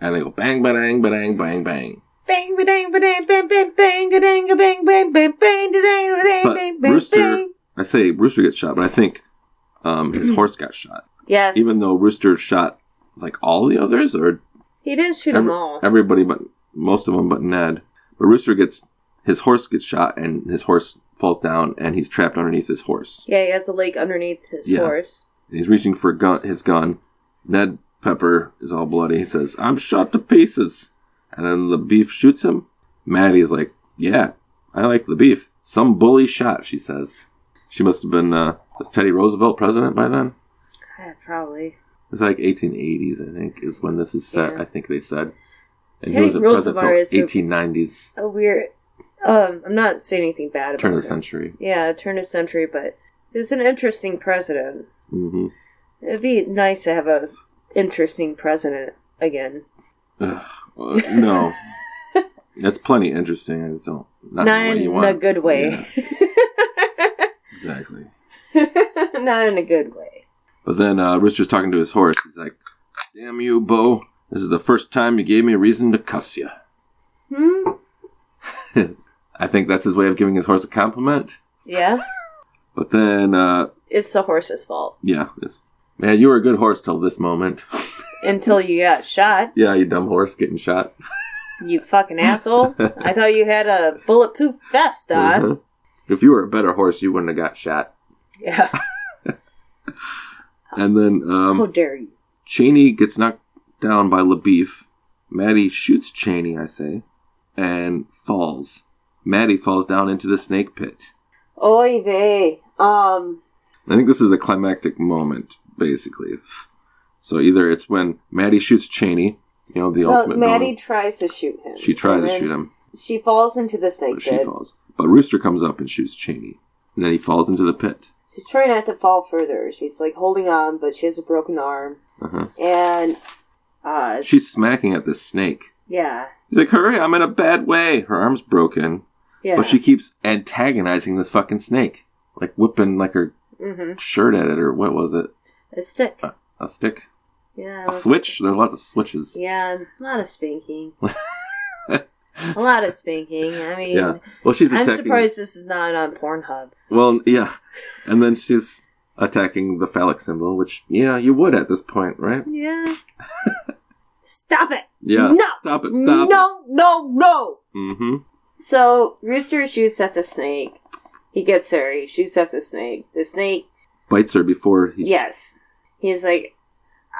And they go bang, bang, bang, bang, bang. Bang, bang, bang, bang, ga-dang, ga-bang, bang, bang, bang, da-dang, da-dang, But bang, bang, Rooster, bang. I say Rooster gets shot, but I think um, his horse got shot. Yes. Even though Rooster shot like all the others, or he didn't shoot them all. everybody but most of them but Ned. But Rooster gets his horse gets shot and his horse falls down and he's trapped underneath his horse. Yeah, he has a lake underneath his Yeah. horse. And he's reaching for gun, his gun. Ned Pepper is all bloody. He says, "I'm shot to pieces." And then the beef shoots him. Mattie is like, "Yeah, I like the beef. Some bully shot." She says. She must have been uh, was Teddy Roosevelt president by then. Yeah, probably. It's like 1880s, I think, is when this is set. Yeah. I think they said. And Teddy he wasn't president Roosevelt is until 1890s, A weird. Um, I'm not saying anything bad about turn of the century. Yeah, turn of the century, but he's an interesting president. hmm It'd be nice to have a interesting president again. Uh, no. that's plenty interesting. I just don't. Not, Not in the way you in want. a good way. Exactly. Not in a good way. But then uh, Rooster's talking to his horse. He's like, "Damn you, Bo! This is the first time you gave me a reason to cuss you." Hmm? I think that's his way of giving his horse a compliment. Yeah. But then, uh, It's the horse's fault. yeah, it's, man, you were a good horse till this moment. Until you got shot, yeah, you dumb horse getting shot. you fucking asshole. I thought you had a bulletproof vest on. Mhm. If you were a better horse, you wouldn't have got shot. Yeah. And then um, How dare you? Chaney gets knocked down by LaBoeuf. Mattie shoots Chaney, I say, and falls. Mattie falls down into the snake pit. Oy vey. Um, I think this is the climactic moment, basically. So either it's when Mattie shoots Chaney, you know, the well, ultimate Mattie villain. tries to shoot him. She tries to shoot him, She falls into the snake but she pit. falls. But Rooster comes up and shoots Chaney. And then he falls into the pit. She's trying not to fall further. She's like holding on, but she has a broken arm. Uh-huh. And, uh, She's smacking at this snake. yeah. He's like, hurry, I'm in a bad way. Her arm's broken. Yeah. But she keeps antagonizing this fucking snake. Like whipping like her mm-hmm. shirt at it or what was it? A stick. A stick? Yeah. A switch? There's lots of switches. Yeah, a lot of spanking. a lot of spanking. I mean, Yeah. Well, she's Attacking... I'm surprised this is not on Pornhub. Well, yeah. And then she's attacking the phallic symbol, which, yeah, you would at this point, right? Yeah. Stop it! Yeah. No! Stop it, stop no, no, no! Mm-hmm. So, Rooster shoots at the snake. He gets her. He shoots at the snake. The snake, Bites her before he. yes. He's like,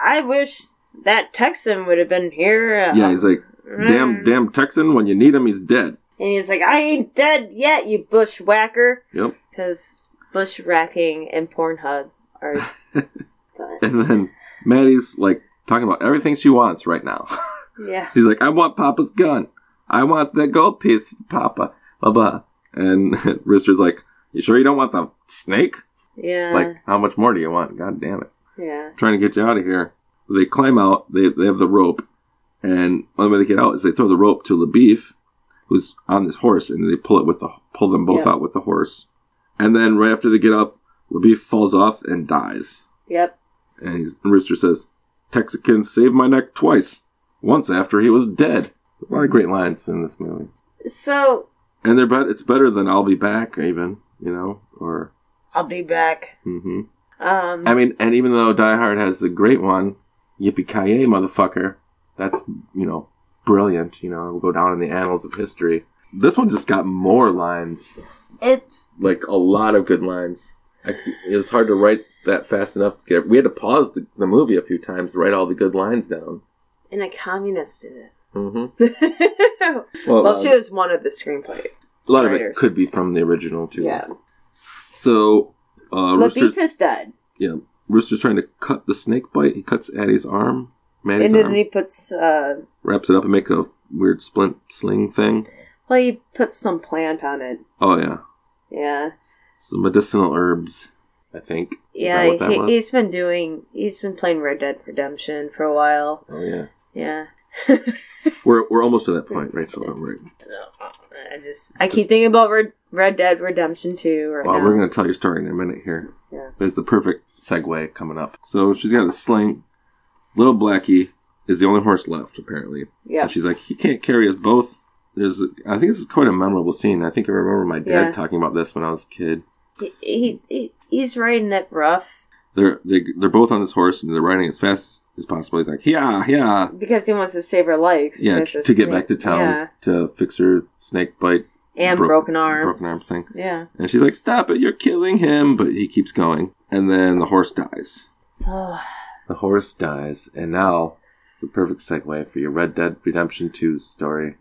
I wish that Texan would have been here. uh, Yeah, he's like, damn, mm." damn Texan, when you need him, he's dead. And he's like, I ain't dead yet, you bushwhacker. Yep. Because bushwhacking and Pornhub are. And then Mattie's like talking about everything she wants right now. yeah. She's like, I want Papa's gun. I want the gold piece, Papa. Blah blah. And Rooster's like, You sure you don't want the snake? Yeah. Like, how much more do you want? God damn it. yeah. Trying to get you out of here. They climb out, they, they have the rope, and one way they get out is they throw the rope to LaBoeuf, who's on this horse, and they pull it with the pull them both Yeah. out with the horse. And then right after they get up, LaBoeuf falls off and dies. Yep. And he's, and Rooster says, Texican saved my neck twice. Once after he was dead. A lot of great lines in this movie. So, And they're but it's better than I'll be back, even, you know, or I'll be back. hmm Um, I mean, and even though Die Hard has the great one, Yippee Ki motherfucker, that's you know brilliant. You know, will go down in the annals of history. This one just got more lines, it's. like a lot of good lines. I, it was hard to write that fast enough. To get, we had to pause the, the movie a few times to write all the good lines down. And a communist did it. Well, well, um, she was one of the screenplay. a lot of it could be from the original too. Yeah. So, uh, is dead. yeah, Rooster's trying to cut the snake bite. He cuts Addie's arm. Mattie's And then arm. he puts, uh, wraps it up and make a weird splint sling thing. well, he puts some plant on it. Oh yeah, Yeah. some medicinal herbs. I think. Yeah, that what that he, he's been doing, he's been playing Red Dead Redemption for a while. Oh yeah. Yeah. We're we're almost to that point, Rachel. Don't worry. I just, I keep thinking about Red, Red Dead Redemption 2 right Well, now. we're gonna tell your story in a minute here. Yeah. There's the perfect segue coming up. So she's got a sling. Little Blackie is the only horse left, apparently. Yeah. And she's like, he can't carry us both. There's, I think this is quite a memorable scene. I think I remember my dad Yeah. talking about this when I was a kid. He, he, he, he's riding it rough They're they, they're both on this horse and they're riding as fast as possible. He's like, yeah, yeah, because he wants to save her life. Yeah, to get back to town Yeah. to fix her snake bite And Broke- broken arm. broken arm thing. Yeah. And she's like, "Stop it! You're killing him!" But he keeps going, and then the horse dies. The horse dies, and now the perfect segue for your Red Dead Redemption 2 story.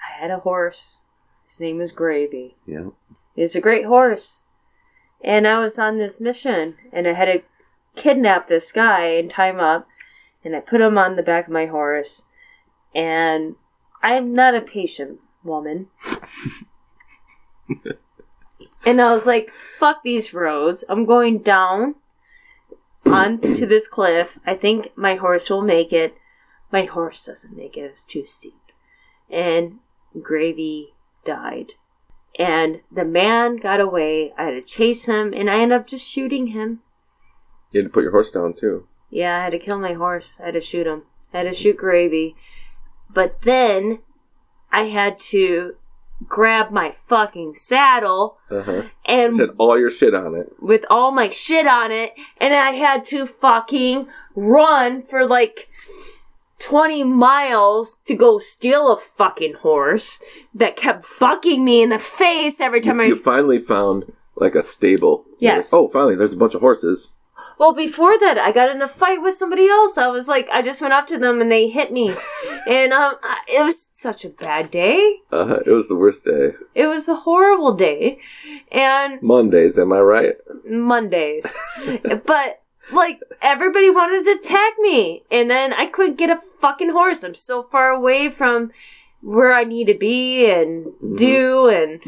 I had a horse. His name was Gravy. Yeah, He was a great horse. And I was on this mission, and I had to kidnap this guy and tie him up, and I put him on the back of my horse. And I'm not a patient woman. and I was like, fuck these roads. I'm going down onto this cliff. I think my horse will make it. My horse doesn't make it, it's too steep. And Gravy died. And the man got away. I had to chase him, and I ended up just shooting him. You had to put your horse down too. Yeah, I had to kill my horse. I had to shoot him. I had to shoot Gravy. But then I had to grab my fucking saddle Uh huh. and Had all your shit on it. with all my shit on it, and I had to fucking run for like 20 miles to go steal a fucking horse that kept fucking me in the face every time You, I. you finally found like a stable. Yes. like, oh, finally, there's a bunch of horses. Well, before that, I got in a fight with somebody else. I was like, I just went up to them and they hit me. and um, I- it was such a bad day. Uh, it was the worst day. It was a horrible day. And Mondays, am I right? Mondays. but like everybody wanted to tag me and then I couldn't get a fucking horse. I'm so far away from where I need to be and do and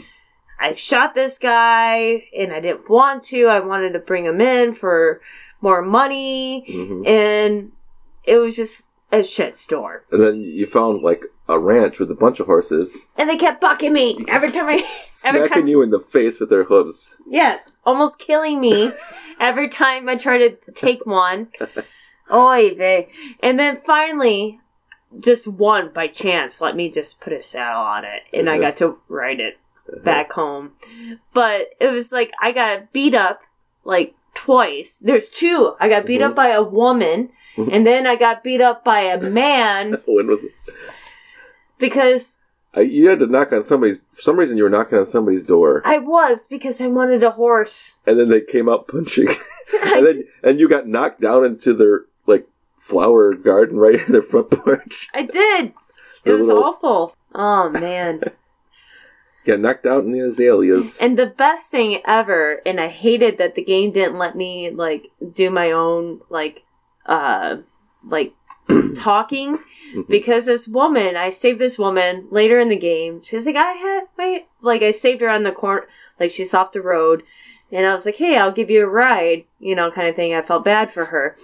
I shot this guy and I didn't want to. I wanted to bring him in for more money hmm and it was just a shit store. And then you found like a ranch with a bunch of horses And they kept bucking me every time I every smacking time you in the face with their hooves. Yes, almost killing me every time I try to take one. Oy vey. And then finally, just one by chance let me just put a saddle on it and I Uh-huh. got to ride it back home. But it was like I got beat up like twice. There's two. I got beat up by a woman and then I got beat up by a man When was it? because Uh, you had to knock on somebody's. For some reason, you were knocking on somebody's door, I was because I wanted a horse. and then they came out punching, and then and you got knocked down into their like flower garden right in their front porch. I did. It was little- awful. Oh man. Got knocked out in the azaleas. And the best thing ever, and I hated that the game didn't let me like do my own like uh like talking because this woman, I saved this woman later in the game. She's like, I had my like I saved her on the corner, like she's off the road, and I was like, hey, I'll give you a ride, you know, kind of thing. I felt bad for her,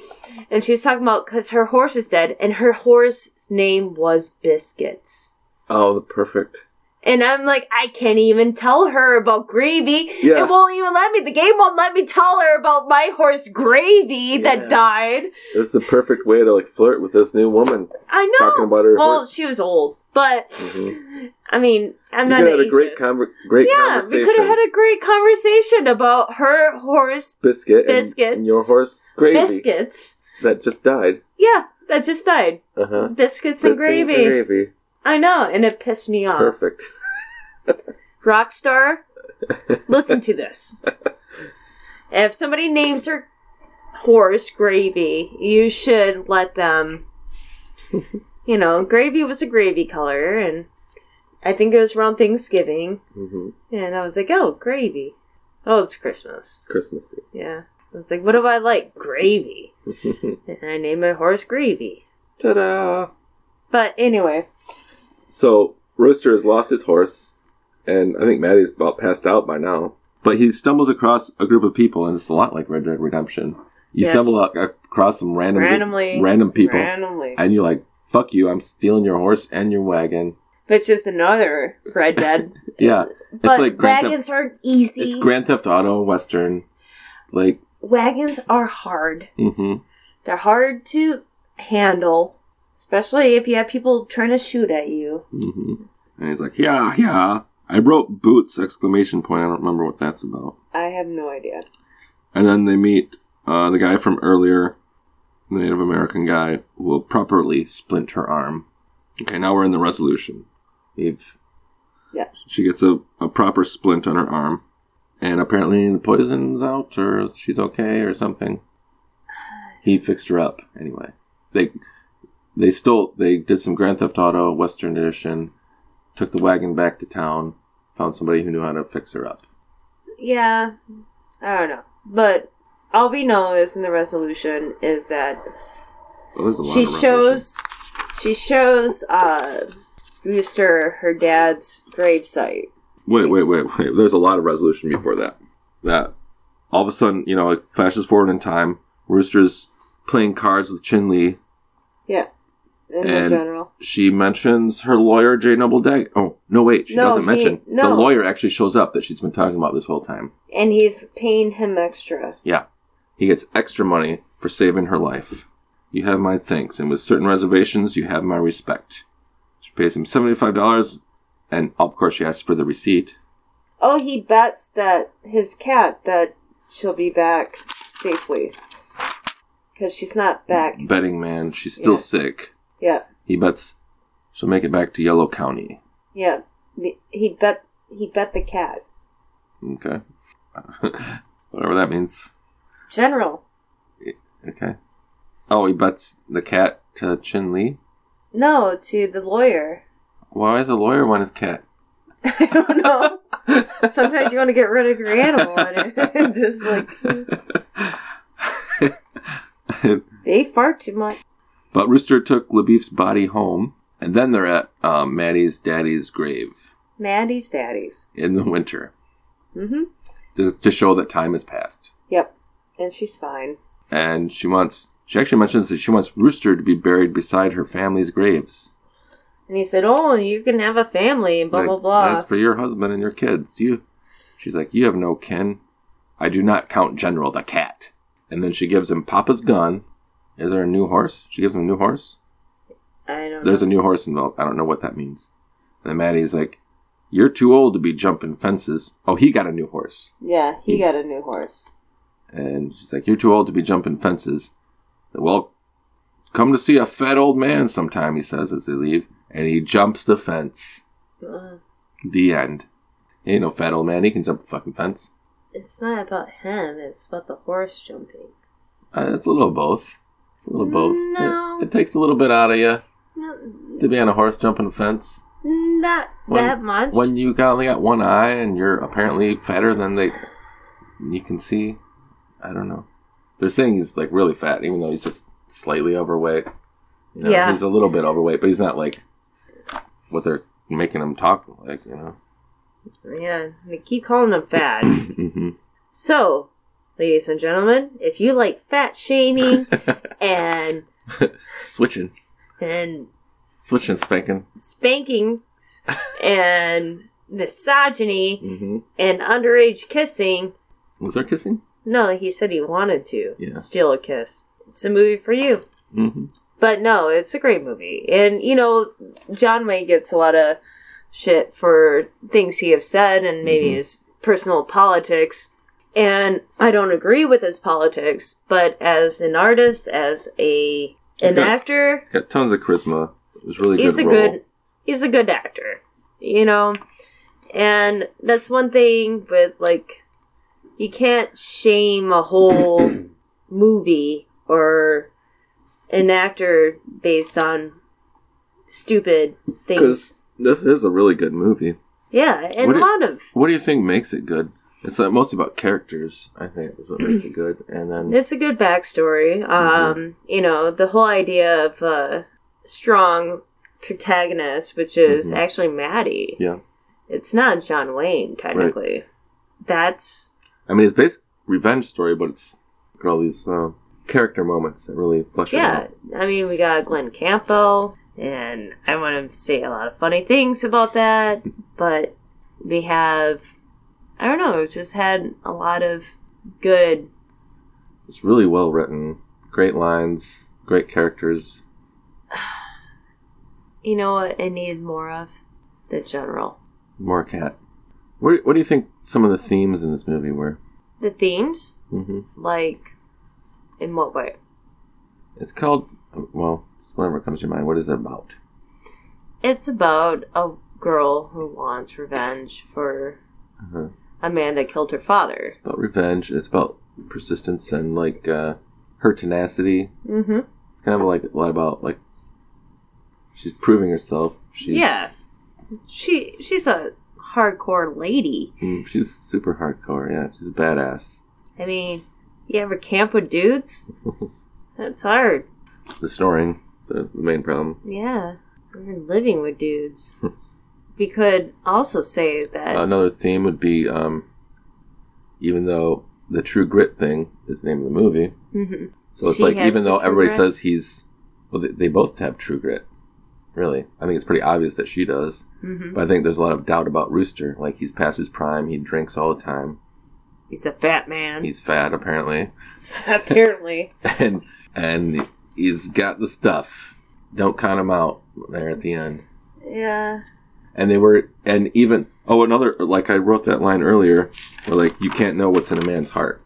and she was talking about because her horse is dead, and her horse's name was Biscuits. oh, the perfect. And I'm like, I can't even tell her about Gravy. Yeah. It won't even let me. The game won't let me tell her about my horse Gravy Yeah. that died. It was the perfect way to like flirt with this new woman. I know. Talking about her well, horse. she was old, but Mhm. I mean, I'm You not. could have had a great, conver- great yeah, we could have had a great conversation about her horse biscuit, and- Biscuits. and, your horse gravy biscuits. that just died. Yeah, that just died. Uh huh. Biscuits and gravy. gravy. I know, and it pissed me off. Perfect. Rockstar, listen to this. If somebody names their horse Gravy, you should let them. You know, gravy was a gravy color, and I think it was around Thanksgiving, hmm and I was like, "Oh, gravy! Oh, it's Christmas." Christmassy. Yeah, I was like, "What do I like? Gravy." and I named my horse Gravy. Ta-da! But anyway, So Rooster has lost his horse, and I think Mattie's about passed out by now. But he stumbles across a group of people, and it's a lot like Red Dead Redemption. You Yes. stumble across some random randomly, random people, randomly, and you're like, "Fuck you! I'm stealing your horse and your wagon." but it's just another Red Dead. Yeah, but it's like Grand Theft, wagons aren't easy. it's Grand Theft Auto Western, like, wagons are hard. hmm They're hard to handle, especially if you have people trying to shoot at you. hmm and he's like, "Yeah, yeah." I wrote boots exclamation point. I don't remember what that's about. I have no idea. And then they meet uh, the guy from earlier, the Native American guy, who will properly splint her arm. Okay, now we're in the resolution. Eve. Yeah. She gets a, a proper splint on her arm. And apparently the poison's out, or she's okay, or something. He fixed her up, anyway. They they stole, they did some Grand Theft Auto Western Edition, took the wagon back to town, found somebody who knew how to fix her up. Yeah, I don't know. But all we know is in the resolution is that Well, she shows she shows uh Rooster her dad's gravesite. Wait, wait, wait, wait. There's a lot of resolution before that. That all of a sudden, you know, it flashes forward in time. Rooster's playing cards with Chen Lee, Yeah. In And- general. She mentions her lawyer, Jay Noble Dag. Oh, no, wait, she No, doesn't he- mention. The lawyer actually shows up that she's been talking about this whole time. And he's paying him extra. Yeah. He gets extra money for saving her life. You have my thanks, and with certain reservations, you have my respect. She pays him $75, and of course, she asks for the receipt. Oh, he bets that his cat that she'll be back safely. Because she's not back. Betting man, she's still Yeah. sick. Yeah. He bets she'll make it back to Yellow County. Yeah. He bet he bet the cat. Okay. Whatever that means. General. Okay. Oh, he bets the cat to Chen Lee? No, to the lawyer. Why does the lawyer want his cat? I don't know. Sometimes you want to get rid of your animal and it just like they fart too much. But Rooster took LaBoeuf's body home, and then they're at um, Mattie's daddy's grave Mattie's daddies. in the winter Mm-hmm. to, to show that time has passed. Yep. And she's fine. And she wants, she actually mentions that she wants Rooster to be buried beside her family's graves. And he said, Oh, you can have a family and blah Like, blah blah. That's for your husband and your kids. You, she's like, you have no kin. I do not count General the cat. And then she gives him Papa's gun. Is there a new horse? She gives him a new horse. I don't There's know. a new horse involved. I don't know what that means. And then Mattie's like, "You're too old to be jumping fences." Oh, he got a new horse, yeah, he He- got a new horse. and she's like, "You're too old to be jumping fences." Well, come to see a fat old man sometime. He says as they leave, and he jumps the fence. Uh, The end. He ain't no fat old man. He can jump a fucking fence. it's not about him, it's about the horse jumping. Uh, it's a little of both. It's a little both. No. It, it takes a little bit out of you No, to be on a horse jumping a fence. not When- that much. When you got only got one eye and you're apparently fatter than they, you can see. I don't know. They're saying he's like really fat, even though he's just slightly overweight. You know, Yeah. he's a little bit overweight, but he's not like what they're making him talk like. You know. yeah, they keep calling him fat. hmm so, ladies and gentlemen, if you like fat shaming and Switching, and switching, spanking. spanking and misogyny hmm and underage kissing, Was there kissing? no, he said he wanted to Yeah. steal a kiss. It's a movie for you. hmm But no, it's a great movie. And, you know, John Wayne gets a lot of shit for things he have said and maybe Mhm. his personal politics. And I don't agree with his politics, but as an artist, as a He's an got- actor, Got tons of charisma. It was really he's good. a role. good he's a good actor. You know? And that's one thing with like you can't shame a whole movie or an actor based on stupid things. because this is a really good movie. Yeah, and a lot of What do you think makes it good? It's uh, mostly about characters, I think, is what makes it good. And then it's a good backstory. Mm-hmm. Um, you know, the whole idea of a strong protagonist, which is Mhm. actually Mattie. yeah, It's not John Wayne, technically. That's I mean, it's based revenge story, but it's got all these uh, character moments that really flesh it yeah. out. I mean, we got Glen Campbell, and I want to say a lot of funny things about that, but we have, I don't know, it's just had a lot of good. It's really well written, great lines, great characters. You know what I need more of? The general. More cat. What, what do you think some of the themes in this movie were? The themes, hmm like, in what way? It's called well, it's whatever comes to your mind. What is it about? It's about a girl who wants revenge for Uh-huh. A man that killed her father. It's about revenge. It's about persistence and like uh, her tenacity. Mm-hmm. It's kind of like a lot about like she's proving herself. She's, Yeah. She she's a hardcore lady. Mm, she's super hardcore. Yeah, she's a badass. I mean, you ever camp with dudes? That's hard. The snoring is the main problem. Yeah. We're living with dudes. we could also say that Another theme would be um, even though the True Grit thing is the name of the movie. Mhm. So it's She like even though everybody Grit? says he's Well, they, they both have true grit. Really, I think it's pretty obvious that she does. hmm But I think there's a lot of doubt about Rooster. Like he's past his prime. He drinks all the time. He's a fat man. He's fat apparently, Apparently. and and he's got the stuff. Don't count him out there at the end. Yeah. And they were, and even oh, another like I wrote that line earlier, where like you can't know what's in a man's heart.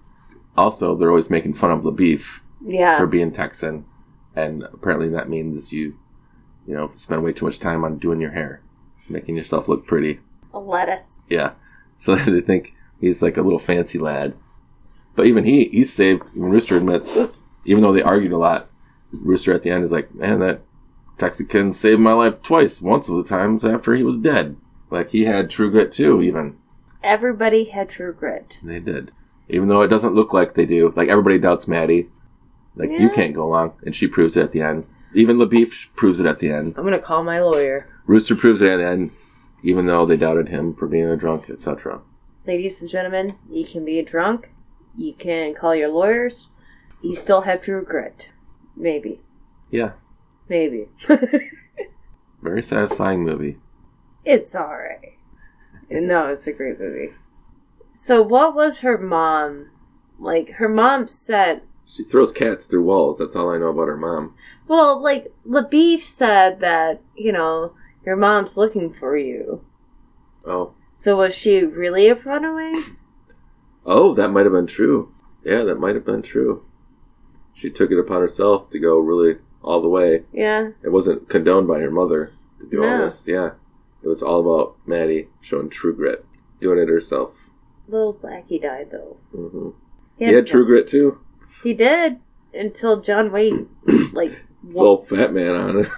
Also, they're always making fun of LaBoeuf Yeah. for being Texan, and apparently that means you, you know, spend way too much time on doing your hair, making yourself look pretty. A lettuce. Yeah. So they think he's like a little fancy lad. But even he, he's saved. When Rooster admits, even though they argued a lot, Rooster at the end is like, man, that Texican saved my life twice. Once of the times after he was dead. Like he had true grit too, even. Everybody had true grit. They did. Even though it doesn't look like they do. Like everybody doubts Mattie. Like you can't go along. And she proves it at the end. Even LaBoeuf proves it at the end. I'm gonna call my lawyer. Rooster proves it at the end, even though they doubted him for being a drunk, etc. Ladies and gentlemen, you can be a drunk. You can call your lawyers. You still have true grit. Maybe. Yeah. Maybe. Very satisfying movie. it's alright. No, it's a great movie. So, what was her mom? Like, her mom said, She throws cats through walls. That's all I know about her mom. well, like, LaBoeuf said that, you know, your mom's looking for you. Oh. So, was she really a runaway? Oh, that might have been true. Yeah, that might have been true. She took it upon herself to go really all the way. Yeah. It wasn't condoned by her mother to do all this. Yeah. It was all about Mattie showing true grit, doing it herself. Little Blackie died, though. hmm He had had true grit too. He did until John Wayne, like, wa- fat man on it.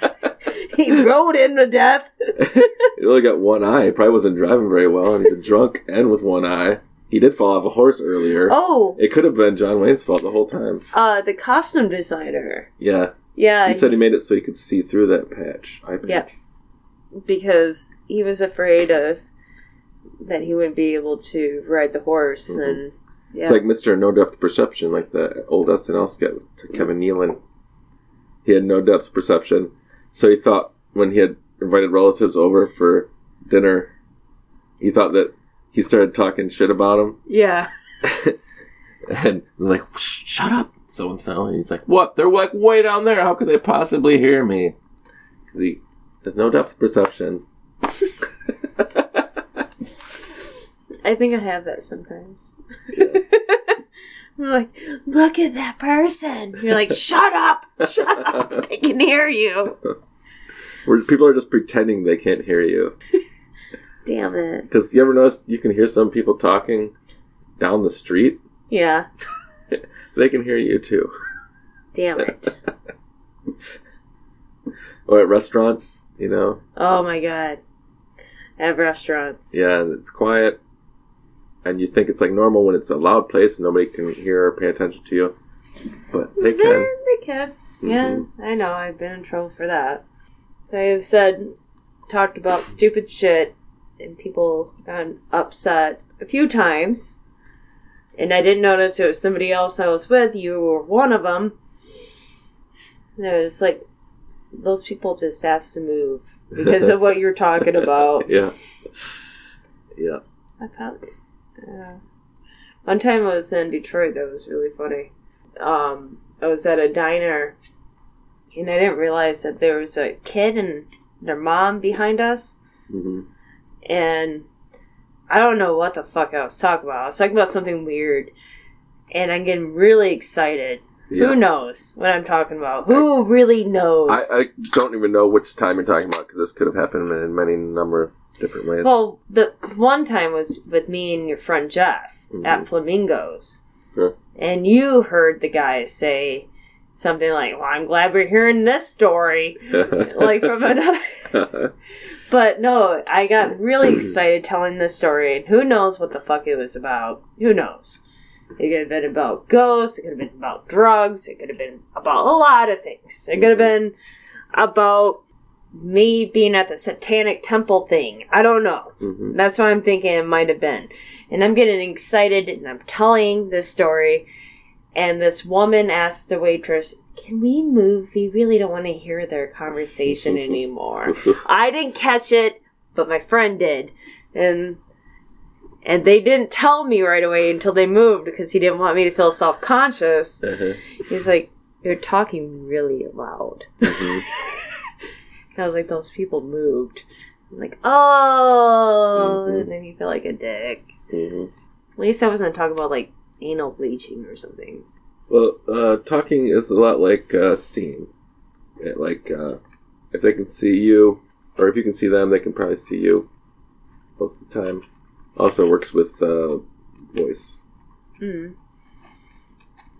he rode into death. he only got one eye. He probably wasn't driving very well, and he's drunk and with one eye. He did fall off a horse earlier. Oh, It could have been John Wayne's fault the whole time. uh, the costume designer. Yeah. Yeah, He said he made it so he could see through that patch. Eye patch. Yeah. because he was afraid of that he wouldn't be able to ride the horse, Mhm. and yeah, It's like Mr. No Depth Perception, like the old SNL skit with Kevin Nealon. He had no depth perception, so he thought when he had invited relatives over for dinner, he thought that he started talking shit about him, yeah, and like, "Shut up, so and so." And he's like, "What? They're like way down there. How could they possibly hear me?" Because he has no depth perception. I think I have that sometimes. I'm like, look at that person. You're like, shut up, shut up. They can hear you. Where people are just pretending they can't hear you. Damn it. Because you ever notice you can hear some people talking down the street? Yeah. They can hear you too. Damn it. Or at restaurants, you know? Oh my god. At restaurants. Yeah, it's quiet. And you think it's like normal when it's a loud place and nobody can hear or pay attention to you. But they can. they can. Yeah, mm-hmm. I know. I've been in trouble for that. I've said, talked about stupid shit, and people got upset a few times. And I didn't notice it was somebody else I was with. You were one of them. And it was like, those people just have to move because of what you're talking about. Yeah. Yeah. I found uh, one time I was in Detroit that was really funny. Um, I was at a diner and I didn't realize that there was a kid and their mom behind us hmm and I don't know what the fuck I was talking about. I was talking about something weird and I'm getting really excited. Yeah. Who knows what I'm talking about? Who really knows? I, I don't even know which time you're talking about because this could have happened in many number of different ways. well, the one time was with me and your friend Jeff at mm-hmm. Flamingos. And you heard the guy say something like, Well, I'm glad we're hearing this story. Like from another. But no, I got really excited telling this story, and who knows what the fuck it was about. Who knows? It could have been about ghosts, it could have been about drugs, it could have been about a lot of things. It could have been about me being at the satanic temple thing. I don't know. Mhm. That's what I'm thinking it might have been. And I'm getting excited and I'm telling this story. And this woman asked the waitress, Can we move? We really don't want to hear their conversation anymore. I didn't catch it, but my friend did. And and they didn't tell me right away until they moved because he didn't want me to feel self conscious. Uh-huh. He's like, You're talking really loud. Mhm. And I was like, Those people moved. I'm like, Oh Mhm. and then you feel like a dick. Mhm. At least I wasn't talking about like anal bleaching or something. Well, uh, talking is a lot like uh, seeing. Yeah, like, uh, if they can see you, or if you can see them, they can probably see you most of the time. Also works with uh, voice. Hmm.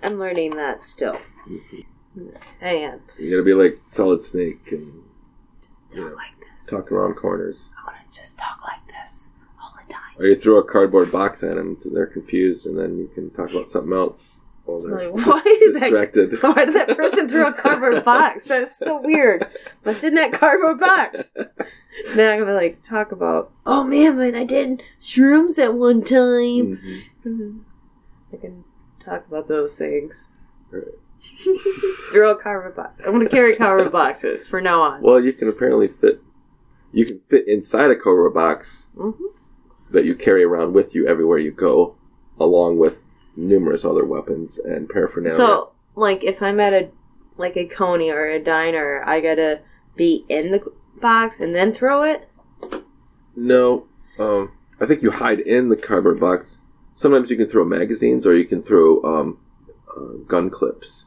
I'm learning that still. I am. You gotta be like Solid Snake and Just talk like this. talk around corners. I want to just talk like this all the time. Or you throw a cardboard box at them until they're confused, and then you can talk about something else Like, dis- why is that- Why did that person throw a cardboard box? That's so weird. What's in that cardboard box? Then I'm gonna like talk about. Oh man, but I did shrooms at one time. Mhm. Mhm. I can talk about those things. Right. Throw a cardboard box. I'm gonna carry cardboard boxes for now on. Well, you can apparently fit. You can fit inside a cardboard box hmm that you carry around with you everywhere you go, along with numerous other weapons and paraphernalia. So, like, if I'm at a like a coney or a diner, I gotta be in the box and then throw it. no, um, I think you hide in the cardboard box. Sometimes you can throw magazines, or you can throw um, uh, gun clips.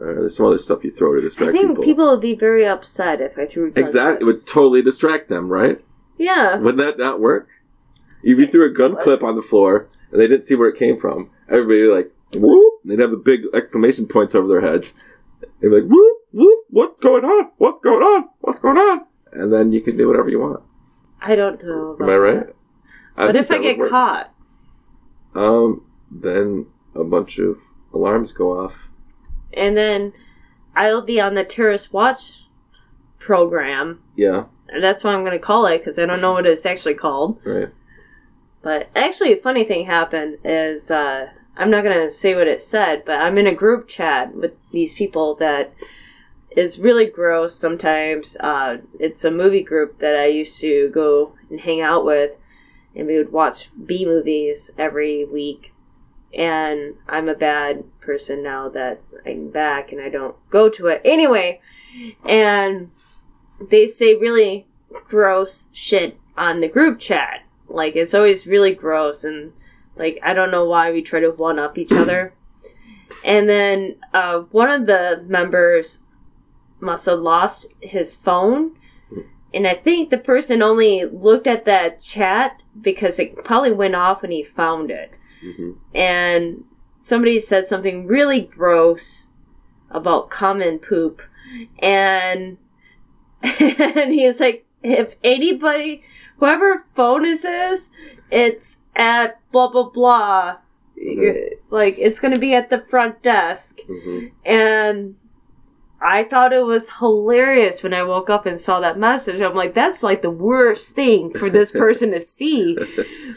Uh, there's some other stuff you throw to distract. I think people. people. would be very upset if I threw. gun exactly, it would totally distract them, right? yeah. Wouldn't that not work? If you threw a gun clip on the floor and they didn't see where it came from, everybody like whoop. They'd have the big exclamation points over their heads. They'd be like whoop whoop. What's going on? What's going on? What's going on? And then you can do whatever you want. I don't know. Am I right? that. I But if I get work. caught, um, then a bunch of alarms go off. and then I'll be on the terrorist watch program. Yeah, And that's what I'm going to call it because I don't know what it's actually called. right. But actually, a funny thing happened is uh, I'm not going to say what it said, but I'm in a group chat with these people that is really gross sometimes. Uh, it's a movie group that I used to go and hang out with, and we would watch B movies every week. And I'm a bad person now that I'm back and I don't go to it. Anyway, and they say really gross shit on the group chat. Like it's always really gross and like I don't know why we try to one up each other. And then uh, one of the members must have lost his phone. And I think the person only looked at that chat because it probably went off when he found it. hmm And somebody said something really gross about cum and poop. And, and he was like, if anybody, whoever phone this is it's at blah, blah, blah. Mhm. Like, it's going to be at the front desk. hmm And I thought it was hilarious when I woke up and saw that message. I'm like, that's like the worst thing for this person to see.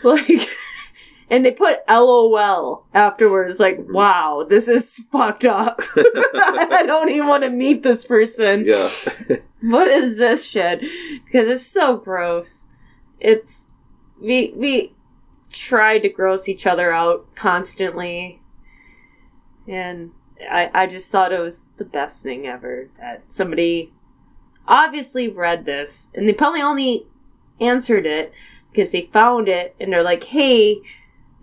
Like, and they put LOL afterwards. Like, wow, this is fucked up. I don't even want to meet this person. Yeah. What is this shit? Because it's so gross. It's we we try to gross each other out constantly, and I I just thought it was the best thing ever that somebody obviously read this, and they probably only answered it because they found it and they're like, hey.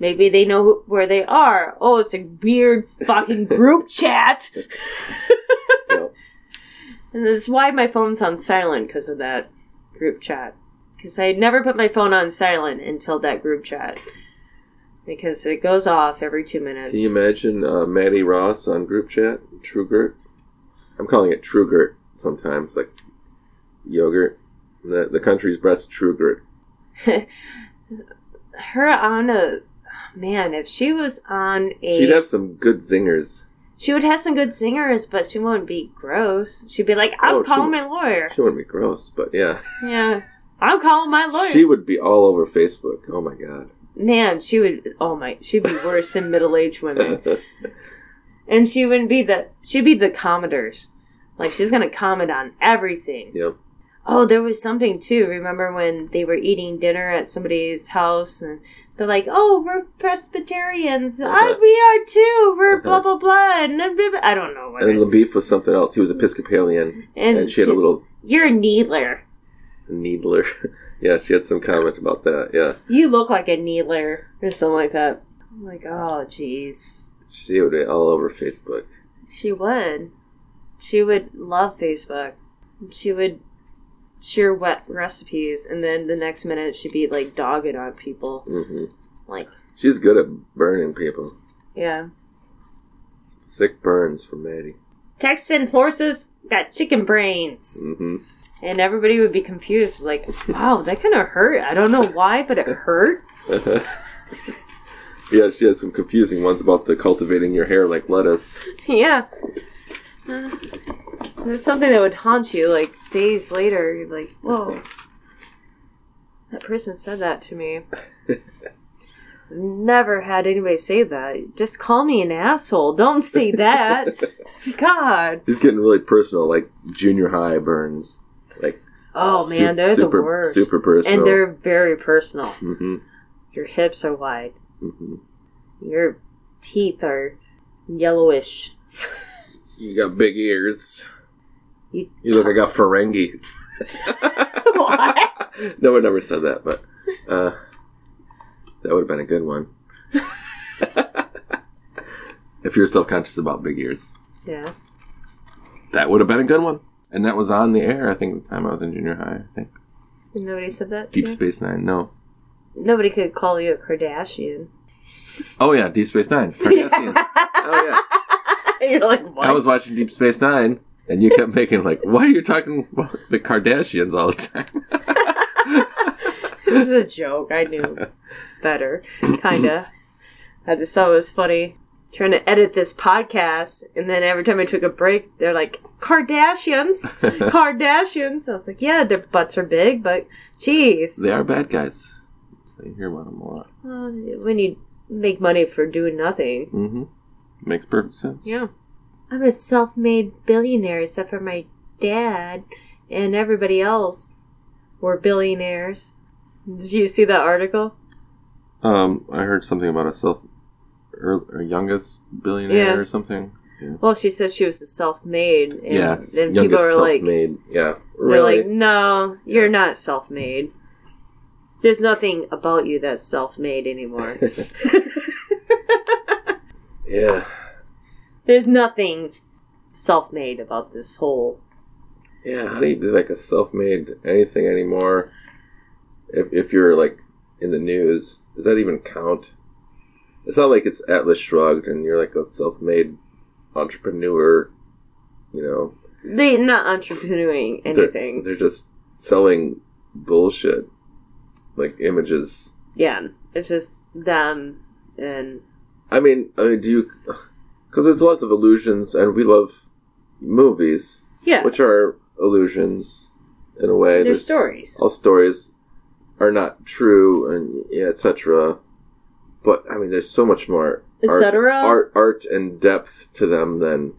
Maybe they know who- where they are. Oh, it's a weird fucking group chat. And this is why my phone's on silent because of that group chat. Because I had never put my phone on silent until that group chat. Because it goes off every two minutes. Can you imagine uh, Mattie Ross on group chat? Trugert. I'm calling it Trugert sometimes, like yogurt. The the country's best Trugert. Her on a man, if she was on a, She'd have some good zingers. she would have some good singers, but she wouldn't be gross. She'd be like, "I'm Oh, calling my lawyer." She wouldn't be gross, but yeah, Yeah, I'm calling my lawyer. she would be all over Facebook. Oh my god. man, she would. Oh my, she'd be worse than middle-aged women. And she wouldn't be the she'd be the commenters. Like she's gonna comment on everything. Yep. Oh, there was something too. Remember when they were eating dinner at somebody's house and they're like, "Oh, we're Presbyterians. I, Uh-huh. we are too. We're blah Uh-huh. blah blah." And blah, blah. I don't know what. And it- the beef was something else. He was Episcopalian, and and she had a little You're a needler. Needler. yeah, she had some comment about that. Yeah, You look like a needler or something like that. I'm like, oh, jeez. she would be all over Facebook. She would. She would love Facebook. She would share wet recipes, and then the next minute she'd be like dogging on people. hmm Like, She's good at burning people. yeah. Sick burns from Mattie. Texan horses got chicken brains. hmm And everybody would be confused, like, wow, that kind of hurt. I don't know why, but it hurt. yeah, she has some confusing ones about the cultivating your hair like lettuce. yeah. Uh, it's something that would haunt you, like, days later. You're like, whoa. That person said that to me. Never had anybody say that. Just call me an asshole. Don't say that. God. He's getting really personal, like junior high burns. Like Oh, man, they're super, the worst. Super personal. and they're very personal. hmm Your hips are wide. hmm Your teeth are yellowish. You got big ears. You, You look like a Ferengi. what? no one ever said that, but uh, that would have been a good one. if you're self conscious about big ears, Yeah. that would have been a good one. And that was on the air, I think, the time I was in junior high. I think Nobody said that. Deep? Space Nine. No. Nobody could call you a Kardashian. Oh yeah, Deep Space Nine. Kardashians. oh yeah. You're like, what? I was watching Deep Space Nine, and you kept making like, why are you talking about the Kardashians all the time? it was a joke. I knew better. Kinda. I just thought it was funny. Trying to edit this podcast, and then every time I took a break, they're like, Kardashians! Kardashians! I was like, yeah, their butts are big, but geez. they are bad guys. So you hear about them a lot. Uh, when you make money for doing nothing. Mm-hmm. Makes perfect sense. Yeah. I'm a self made billionaire, except for my dad and everybody else were billionaires. Did you see that article? Um, I heard something about a self, or, youngest billionaire Yeah. or something. Yeah, Well, she said she was a self made. And yeah then people are like, self-made. yeah, they're really. like, no, you're not self made. There's nothing about you that's self made anymore. yeah, There's nothing self made about this whole. yeah. How do you do like a self-made anything anymore? If if you're like in the news, does that even count? It's not like it's Atlas Shrugged and you're like a self-made entrepreneur. You know, They're not entrepreneuring They're- anything. They're, just selling bullshit, like images. yeah, it's just them and I mean, I mean, do you? Because it's lots of illusions, and we love movies, yeah, which are illusions in a way. they're There's- stories. All stories are not true, and yeah, etc. But I mean, there's so much more art, art, art, and depth to them than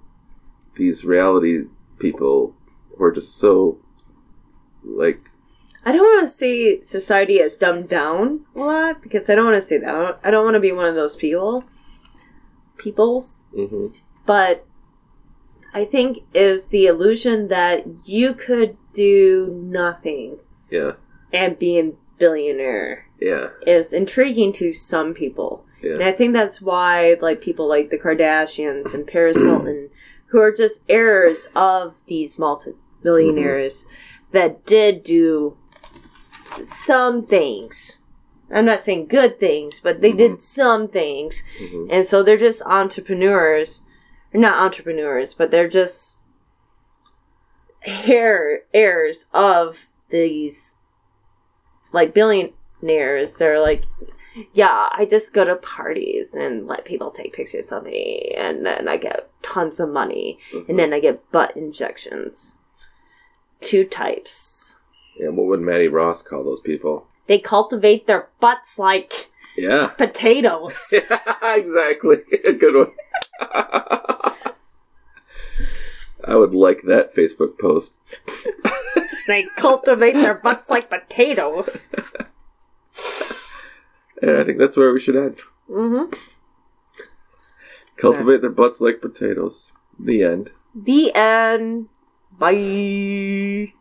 these reality people who are just so like I don't want to say society has dumbed down a lot because I don't want to say that. I don't want to be one of those people. Peoples. mhm. But I think is the illusion that you could do nothing yeah, and be a billionaire yeah, is intriguing to some people. And I think that's why like people like the Kardashians and Paris Hilton who are just heirs of these multi-millionaires that did do some things. I'm not saying good things, but they did some things. mhm. And so they're just entrepreneurs. Or not entrepreneurs, but they're just heir, heirs of these like billionaires. They're like, yeah, I just go to parties and let people take pictures of me, and then I get tons of money, Mhm. and then I get butt injections. Two types. yeah. What would Mattie Ross call those people? They cultivate their butts like Yeah. potatoes. exactly. A Good one. I would like that Facebook post. They cultivate their butts like potatoes. And I think that's where we should end. Mm-hmm. Cultivate their butts like potatoes. The end. The end. Bye.